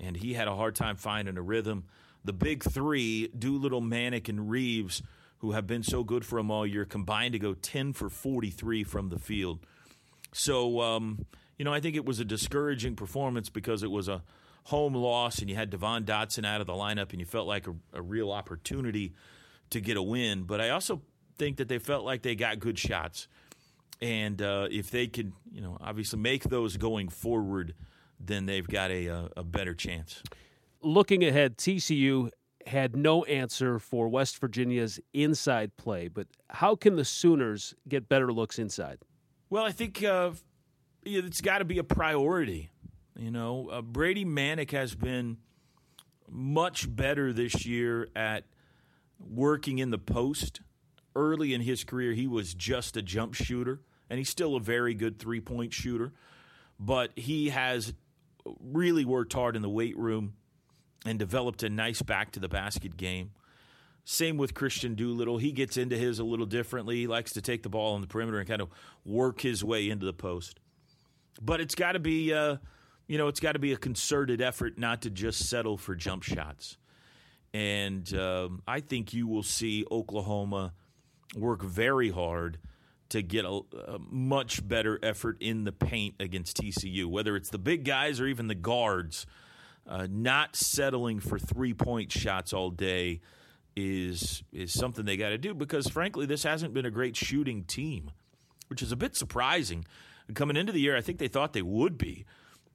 and he had a hard time finding a rhythm. The big three, Doolittle, Manek, and Reaves, who have been so good for him all year, combined to go 10 for 43 from the field. So, um, you know, I think it was a discouraging performance because it was a home loss and you had Devon Dotson out of the lineup and you felt like a, a real opportunity to get a win. But I also think that they felt like they got good shots. And uh, if they could, you know, obviously make those going forward, then they've got a, a, a better chance. Looking ahead, TCU had no answer for West Virginia's inside play, but how can the Sooners get better looks inside? Well, I think uh, it's got to be a priority. You know, uh, Brady Manek has been much better this year at working in the post. Early in his career, he was just a jump shooter, and he's still a very good three point shooter. But he has really worked hard in the weight room and developed a nice back to the basket game. Same with Kristian Doolittle. He gets into his a little differently. He likes to take the ball on the perimeter and kind of work his way into the post. But it's got to be, uh, you know, it's got to be a concerted effort not to just settle for jump shots. And um, I think you will see Oklahoma work very hard to get a, a, much better effort in the paint against TCU, whether it's the big guys or even the guards. Uh, not settling for three point shots all day is is something they got to do because frankly this hasn't been a great shooting team, which is a bit surprising. coming into the year, I think they thought they would be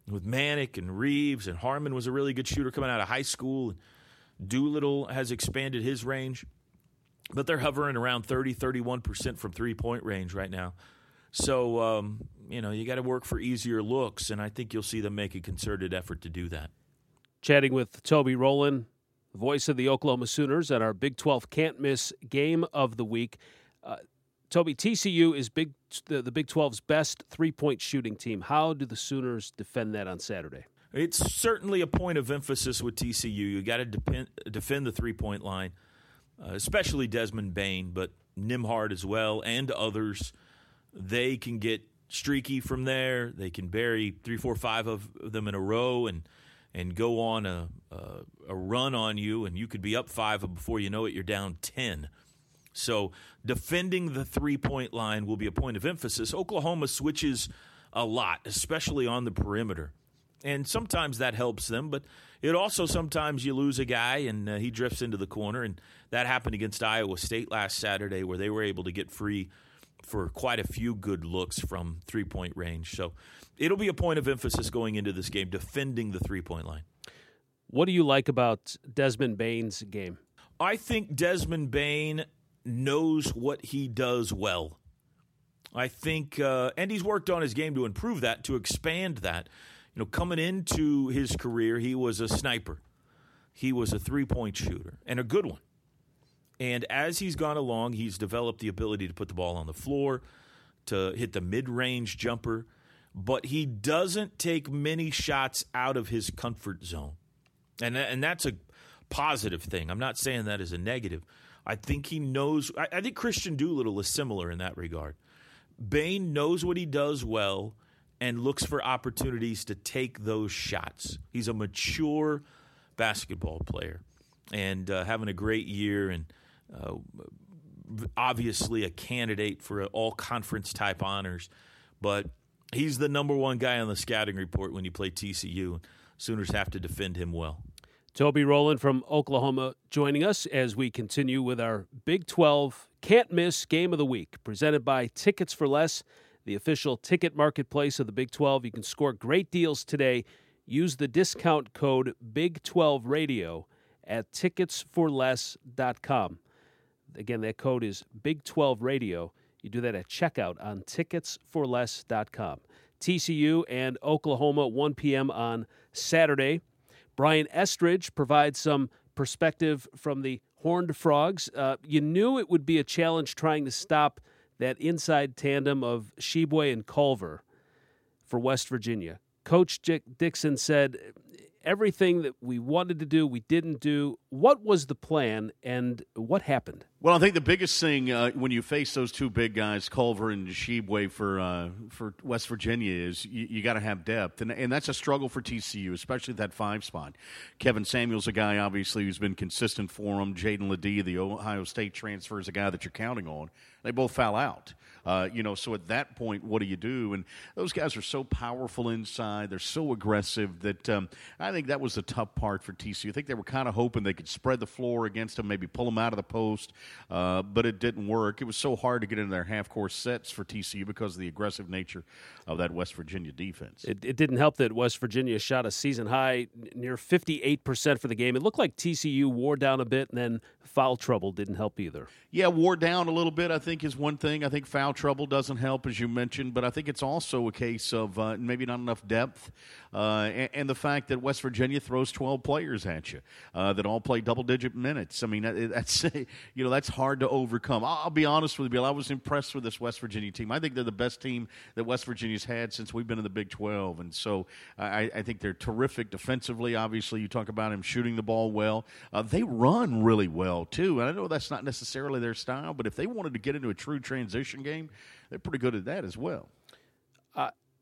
with Manek and Reaves and Harmon was a really good shooter coming out of high school. Doolittle has expanded his range, but they're hovering around 30, 31% from three point range right now. So, um, you know, you got to work for easier looks, and I think you'll see them make a concerted effort to do that. Chatting with Toby Voice of the Oklahoma Sooners, at our Big 12 can't miss game of the week. Uh, Toby, TCU is big the, the Big 12's best three point shooting team. How do the Sooners defend that on Saturday? It's certainly a point of emphasis with TCU. You got to defend, defend the three point line, uh, especially Desmond Bane, but Nembhard as well, and others. They can get streaky from there. They can bury three, four, five of them in a row and and go on a, a, a run on you, and you could be up five, and before you know it, you're down ten. So defending the three point line will be a point of emphasis. Oklahoma switches a lot, especially on the perimeter. And sometimes that helps them, but it also sometimes you lose a guy and uh, he drifts into the corner. And that happened against Iowa State last Saturday, where they were able to get free for quite a few good looks from three point range. So it'll be a point of emphasis going into this game, defending the three point line. What do you like about Desmond Bane's game? I think Desmond Bane knows what he does well. I think, uh, and he's worked on his game to improve that, to expand that. You know, coming into his career, he was a sniper. He was a three point shooter and a good one. And as he's gone along, he's developed the ability to put the ball on the floor, to hit the mid range jumper, but he doesn't take many shots out of his comfort zone. And, and that's a positive thing. I'm not saying that as a negative. I think he knows. I, I think Kristian Doolittle is similar in that regard. Bane knows what he does well and looks for opportunities to take those shots. He's a mature basketball player and uh, having a great year and uh, obviously a candidate for all conference type honors. But he's the number one guy on the scouting report when you play TCU. Sooners have to defend him well. Toby Rowland from Oklahoma joining us as we continue with our Big 12 can't miss game of the week, presented by Tickets for Less, the official ticket marketplace of the Big 12. You can score great deals today. Use the discount code Big12Radio at ticketsforless.com. Again, that code is Big12Radio. You do that at checkout on ticketsforless.com. TCU and Oklahoma, 1 p.m. on Saturday. Brian Estridge provides some perspective from the Horned Frogs. Uh, you knew it would be a challenge trying to stop that inside tandem of Tshiebwe and Culver for West Virginia. Coach Dick Dixon said everything that we wanted to do, we didn't do. What was the plan and what happened? Well, I think the biggest thing uh, when you face those two big guys, Culver and Tshiebwe for uh, for West Virginia, is you, you got to have depth, and and that's a struggle for TCU, especially that five spot. Kevin Samuel's a guy obviously who's been consistent for them. Jaedon LeDee, the Ohio State transfer, is a guy that you're counting on. They both foul out. Uh, you know, so at that point, what do you do? And those guys are so powerful inside. They're so aggressive that um, I think that was the tough part for TCU. I think they were kind of hoping they could spread the floor against them, maybe pull them out of the post, uh, but it didn't work. It was so hard to get into their half court sets for TCU because of the aggressive nature of that West Virginia defense. It, it didn't help that West Virginia shot a season high near 58% for the game. It looked like TCU wore down a bit, and then foul trouble didn't help either. Yeah, wore down a little bit, I think, is one thing. I think foul trouble doesn't help, as you mentioned, but I think it's also a case of uh, maybe not enough depth uh, and, and, the fact that West Virginia throws 12 players at you uh, that all play double digit minutes. I mean, that's, you know, that's hard to overcome. I'll, I'll be honest with you, Bill. I was impressed with this West Virginia team. I think they're the best team that West Virginia's had since we've been in the Big 12. And so I, I think they're terrific defensively. Obviously, you talk about him shooting the ball well. Uh, they run really well, too. And I know that's not necessarily their style, but if they wanted to get into a true transition game, they're pretty good at that as well.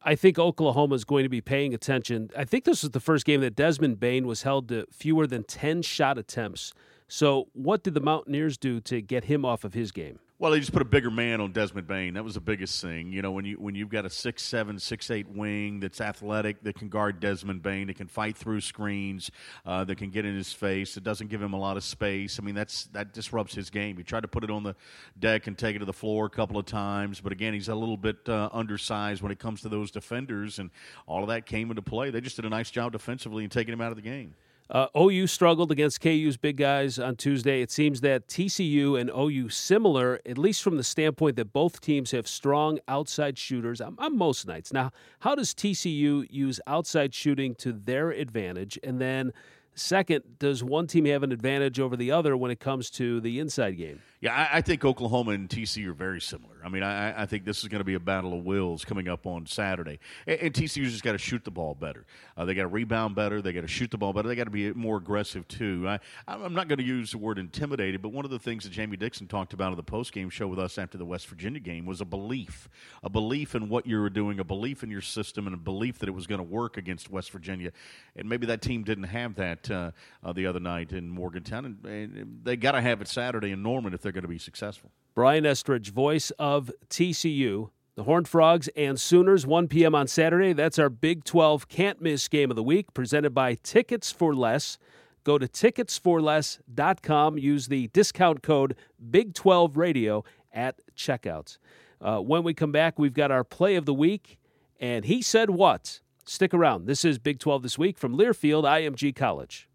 I think Oklahoma is going to be paying attention. I think this is the first game that Desmond Bane was held to fewer than 10 shot attempts. So, what did the Mountaineers do to get him off of his game? Well, they just put a bigger man on Desmond Bane. That was the biggest thing. You know, when you when you've got a six seven, six eight wing that's athletic, that can guard Desmond Bane, that can fight through screens, uh, that can get in his face. It doesn't give him a lot of space. I mean, that's that disrupts his game. He tried to put it on the deck and take it to the floor a couple of times, but again, he's a little bit uh, undersized when it comes to those defenders, and all of that came into play. They just did a nice job defensively and taking him out of the game. Uh, OU struggled against KU's big guys on Tuesday. It seems that TCU and OU similar, at least from the standpoint that both teams have strong outside shooters on, on most nights. Now, how does TCU use outside shooting to their advantage? And then Second, does one team have an advantage over the other when it comes to the inside game? Yeah, I, I think Oklahoma and TCU are very similar. I mean, I, I, think this is going to be a battle of wills coming up on Saturday. And, and TCU's just got to shoot the ball better. Uh, they got to rebound better. They got to shoot the ball better. They got to be more aggressive too. I, I'm not going to use the word intimidated, but one of the things that Jamie Dixon talked about in the post game show with us after the West Virginia game was a belief, a belief in what you were doing, a belief in your system, and a belief that it was going to work against West Virginia. And maybe that team didn't have that uh, uh, the other night in Morgantown, and, and they got to have it Saturday in Norman if they're going to be successful. Brian Estridge, voice of TCU. The Horned Frogs and Sooners, 1 p.m. on Saturday. That's our Big 12 can't miss game of the week, presented by Tickets for Less. Go to ticketsforless.com. Use the discount code Big12Radio at checkouts. Uh, when we come back, we've got our play of the week. And he said what? Stick around. This is Big 12 This Week from Learfield IMG College.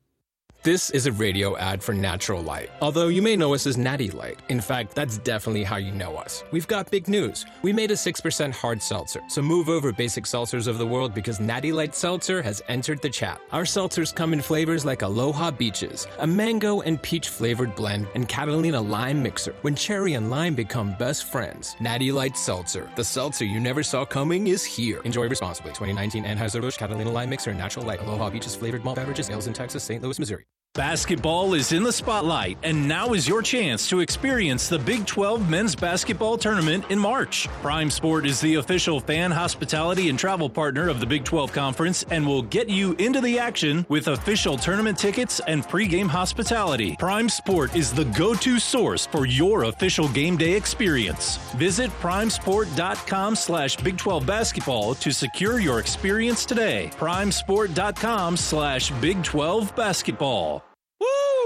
This is a radio ad for Natural Light. Although you may know us as Natty Light. In fact, that's definitely how you know us. We've got big news. We made a 6% hard seltzer. So move over basic seltzers of the world because Natty Light Seltzer has entered the chat. Our seltzers come in flavors like Aloha Beaches, a mango and peach flavored blend, and Catalina Lime Mixer. When cherry and lime become best friends. Natty Light Seltzer. The seltzer you never saw coming is here. Enjoy responsibly. 2019 Anheuser-Busch Catalina Lime Mixer, Natural Light, Aloha Beaches flavored malt beverages, ales in Texas, St. Louis, Missouri. Basketball is in the spotlight, and now is your chance to experience the Big 12 men's basketball tournament in March. Prime Sport is the official fan hospitality and travel partner of the Big 12 Conference and will get you into the action with official tournament tickets and pregame hospitality. Prime Sport is the go to source for your official game day experience. Visit primesport.com slash Big 12 basketball to secure your experience today. Primesport.com slash Big 12 basketball.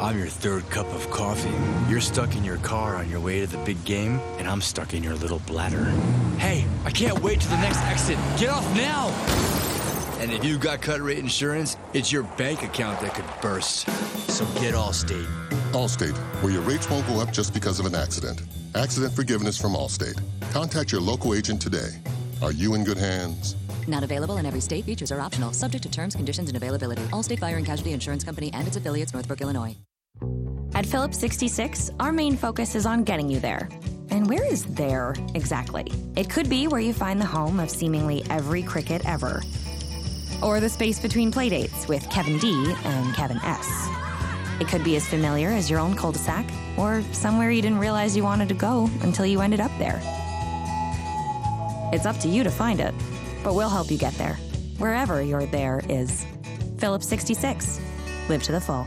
I'm your third cup of coffee. You're stuck in your car on your way to the big game, and I'm stuck in your little bladder. Hey, I can't wait to the next exit. Get off now! And if you've got cut rate insurance, it's your bank account that could burst. So get Allstate. Allstate, where your rates won't go up just because of an accident. Accident forgiveness from Allstate. Contact your local agent today. Are you in good hands? Not available in every state. Features are optional, subject to terms, conditions, and availability. Allstate Fire and Casualty Insurance Company and its affiliates, Northbrook, Illinois. At Phillips 66, our main focus is on getting you there. And where is there exactly? It could be where you find the home of seemingly every cricket ever, or the space between playdates with Kevin D and Kevin S. It could be as familiar as your own cul de sac, or somewhere you didn't realize you wanted to go until you ended up there. It's up to you to find it, but we'll help you get there, wherever your there is. Phillips 66. Live to the full.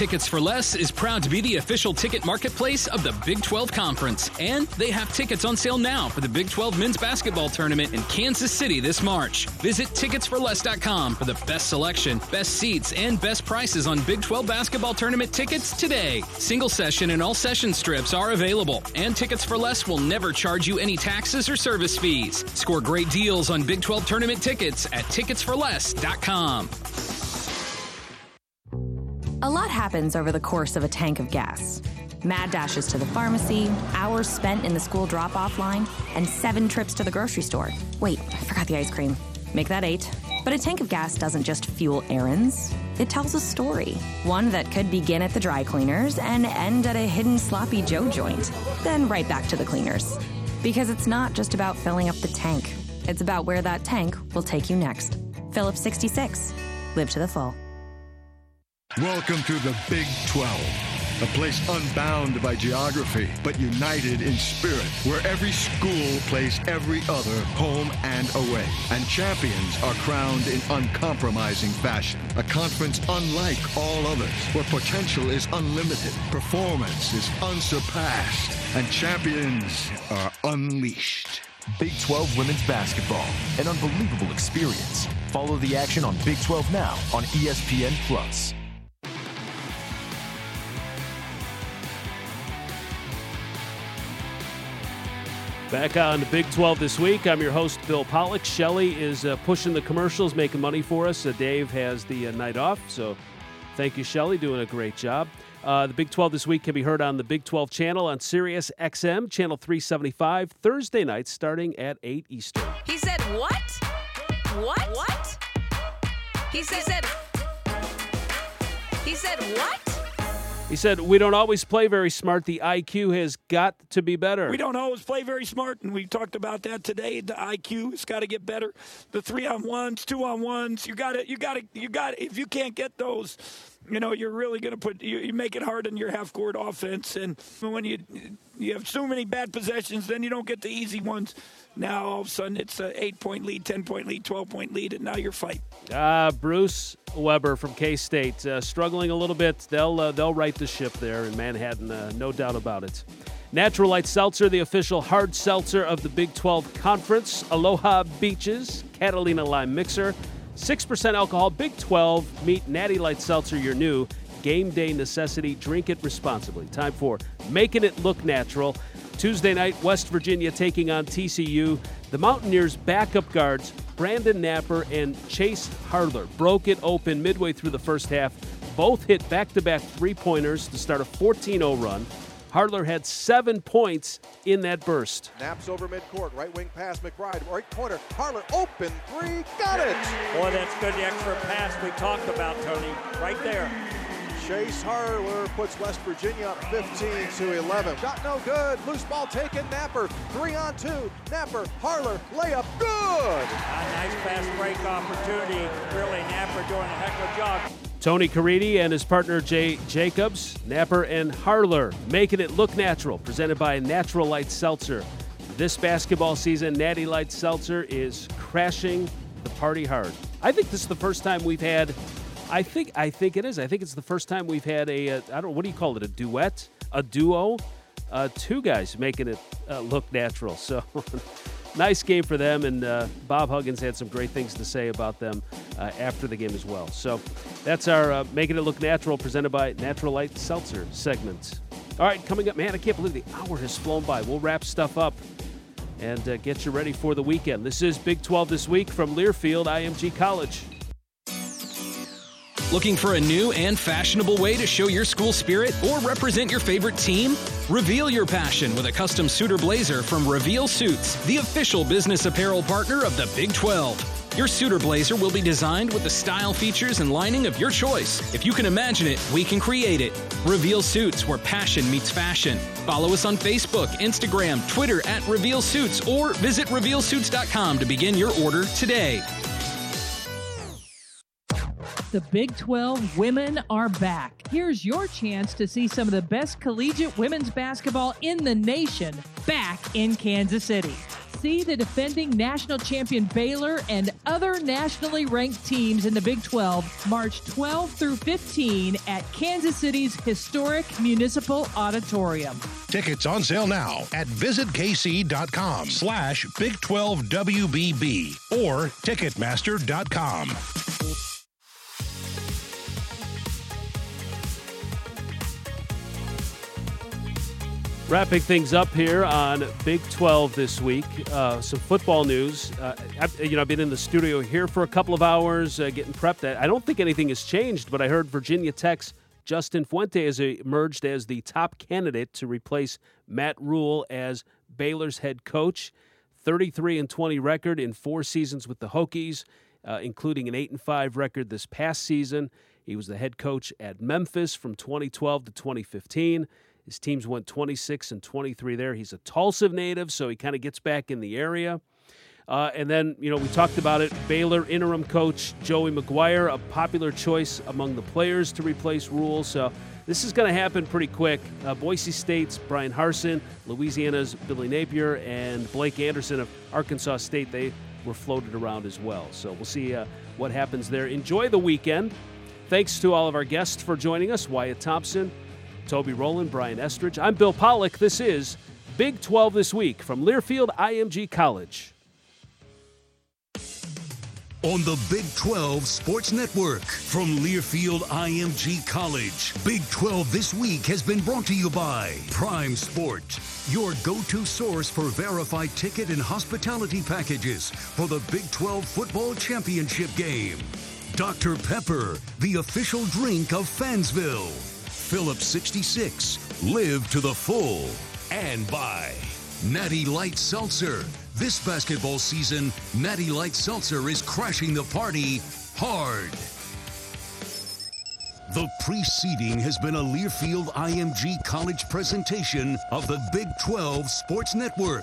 Tickets for Less is proud to be the official ticket marketplace of the Big 12 Conference. And they have tickets on sale now for the Big 12 men's basketball tournament in Kansas City this March. Visit ticketsforless.com for the best selection, best seats, and best prices on Big 12 basketball tournament tickets today. Single session and all session strips are available, and Tickets for Less will never charge you any taxes or service fees. Score great deals on Big 12 tournament tickets at ticketsforless.com. A lot happens over the course of a tank of gas. Mad dashes to the pharmacy, hours spent in the school drop off line, and seven trips to the grocery store. Wait, I forgot the ice cream. Make that eight. But a tank of gas doesn't just fuel errands, it tells a story. One that could begin at the dry cleaners and end at a hidden sloppy Joe joint, then right back to the cleaners. Because it's not just about filling up the tank, it's about where that tank will take you next. Phillips 66. Live to the full. Welcome to the Big 12, a place unbound by geography, but united in spirit, where every school plays every other home and away. And champions are crowned in uncompromising fashion. A conference unlike all others, where potential is unlimited, performance is unsurpassed, and champions are unleashed. Big 12 women's basketball, an unbelievable experience. Follow the action on Big 12 now on ESPN Plus. Back on the Big 12 this week. I'm your host, Bill Pollock. Shelly is uh, pushing the commercials, making money for us. Uh, Dave has the uh, night off. So thank you, Shelly, doing a great job. Uh, the Big 12 this week can be heard on the Big 12 channel on Sirius XM, channel 375, Thursday nights starting at 8 Eastern. He said, What? What? What? He said, he said, What? He said, We don't always play very smart. The IQ has got to be better. We don't always play very smart, and we talked about that today. The IQ has got to get better. The three on ones, two on ones, you got it. you got it. you got. it. If you can't get those, you know, you're really going to put you, you make it hard in your half court offense. And when you you have so many bad possessions, then you don't get the easy ones. Now all of a sudden it's an eight point lead, ten point lead, twelve point lead, and now you're fighting. Uh, Bruce Weber from K State uh, struggling a little bit. They'll uh, they'll right the ship there in Manhattan, uh, no doubt about it. Natural Light Seltzer, the official hard seltzer of the Big 12 Conference. Aloha Beaches, Catalina Lime Mixer, 6% alcohol, Big 12. Meet Natty Light Seltzer, your new game day necessity. Drink it responsibly. Time for Making It Look Natural. Tuesday night, West Virginia taking on TCU. The Mountaineers' backup guards, Brandon Knapper and Chase Harler, broke it open midway through the first half. Both hit back to back three pointers to start a 14 0 run. Harler had seven points in that burst. Naps over midcourt, right wing pass, McBride, right corner, Harler, open three, got it! Boy, that's good, the extra pass we talked about, Tony, right there. Chase Harler puts West Virginia up 15 to 11. Shot no good, loose ball taken, Knapper, three on two, Knapper, Harler, layup, good! A nice fast break opportunity, really, Knapper doing a heck of a job. Tony Caridi and his partner Jay Jacobs, Knapper and Harler, making it look natural, presented by Natural Light Seltzer. This basketball season, Natty Light Seltzer is crashing the party hard. I think this is the first time we've had. I think I think it is. I think it's the first time we've had a. a I don't. What do you call it? A duet? A duo? Uh, two guys making it uh, look natural. So. nice game for them, and uh, Bob Huggins had some great things to say about them uh, after the game as well. So that's our uh, Making It Look Natural presented by Natural Light Seltzer segment. All right, coming up, man, I can't believe the hour has flown by. We'll wrap stuff up and uh, get you ready for the weekend. This is Big 12 This Week from Learfield IMG College. Looking for a new and fashionable way to show your school spirit or represent your favorite team? Reveal your passion with a custom suitor blazer from Reveal Suits, the official business apparel partner of the Big 12. Your suitor blazer will be designed with the style, features, and lining of your choice. If you can imagine it, we can create it. Reveal Suits, where passion meets fashion. Follow us on Facebook, Instagram, Twitter at Reveal Suits, or visit RevealSuits.com to begin your order today. The Big 12 women are back. Here's your chance to see some of the best collegiate women's basketball in the nation back in Kansas City. See the defending national champion Baylor and other nationally ranked teams in the Big 12 March 12 through 15 at Kansas City's historic Municipal Auditorium. Tickets on sale now at visitkc.com slash Big 12 WBB or Ticketmaster.com. Wrapping things up here on Big 12 this week, uh, some football news. Uh, I've, you know, I've been in the studio here for a couple of hours uh, getting prepped. I don't think anything has changed, but I heard Virginia Tech's Justin Fuente has emerged as the top candidate to replace Matt Rhule as Baylor's head coach. 33 and 20 record in four seasons with the Hokies. uh, including an 8 and 5 record this past season. He was the head coach at Memphis from 2012 to 2015. His teams went 26 and 23 there. He's a Tulsa native, so he kind of gets back in the area. Uh, and then, you know, we talked about it. Baylor interim coach Joey McGuire, a popular choice among the players to replace Rhule. So this is going to happen pretty quick. Uh, Boise State's Bryan Harsin, Louisiana's Billy Napier, and Blake Anderson of Arkansas State, they were floated around as well. So we'll see uh, what happens there. Enjoy the weekend. Thanks to all of our guests for joining us Wyatt Thompson, Toby Rowland, Brian Estridge. I'm Bill Pollock. This is Big 12 This Week from Learfield IMG College on the Big 12 Sports Network from Learfield IMG College. Big 12 This Week has been brought to you by Prime Sport, your go to source for verified ticket and hospitality packages for the Big 12 Football Championship game. Dr. Pepper, the official drink of Fansville. Phillips 66, live to the full. And by Natty Light Seltzer this basketball season, Natty Light Seltzer is crashing the party hard. The preceding has been a Learfield IMG College presentation of the Big 12 Sports Network.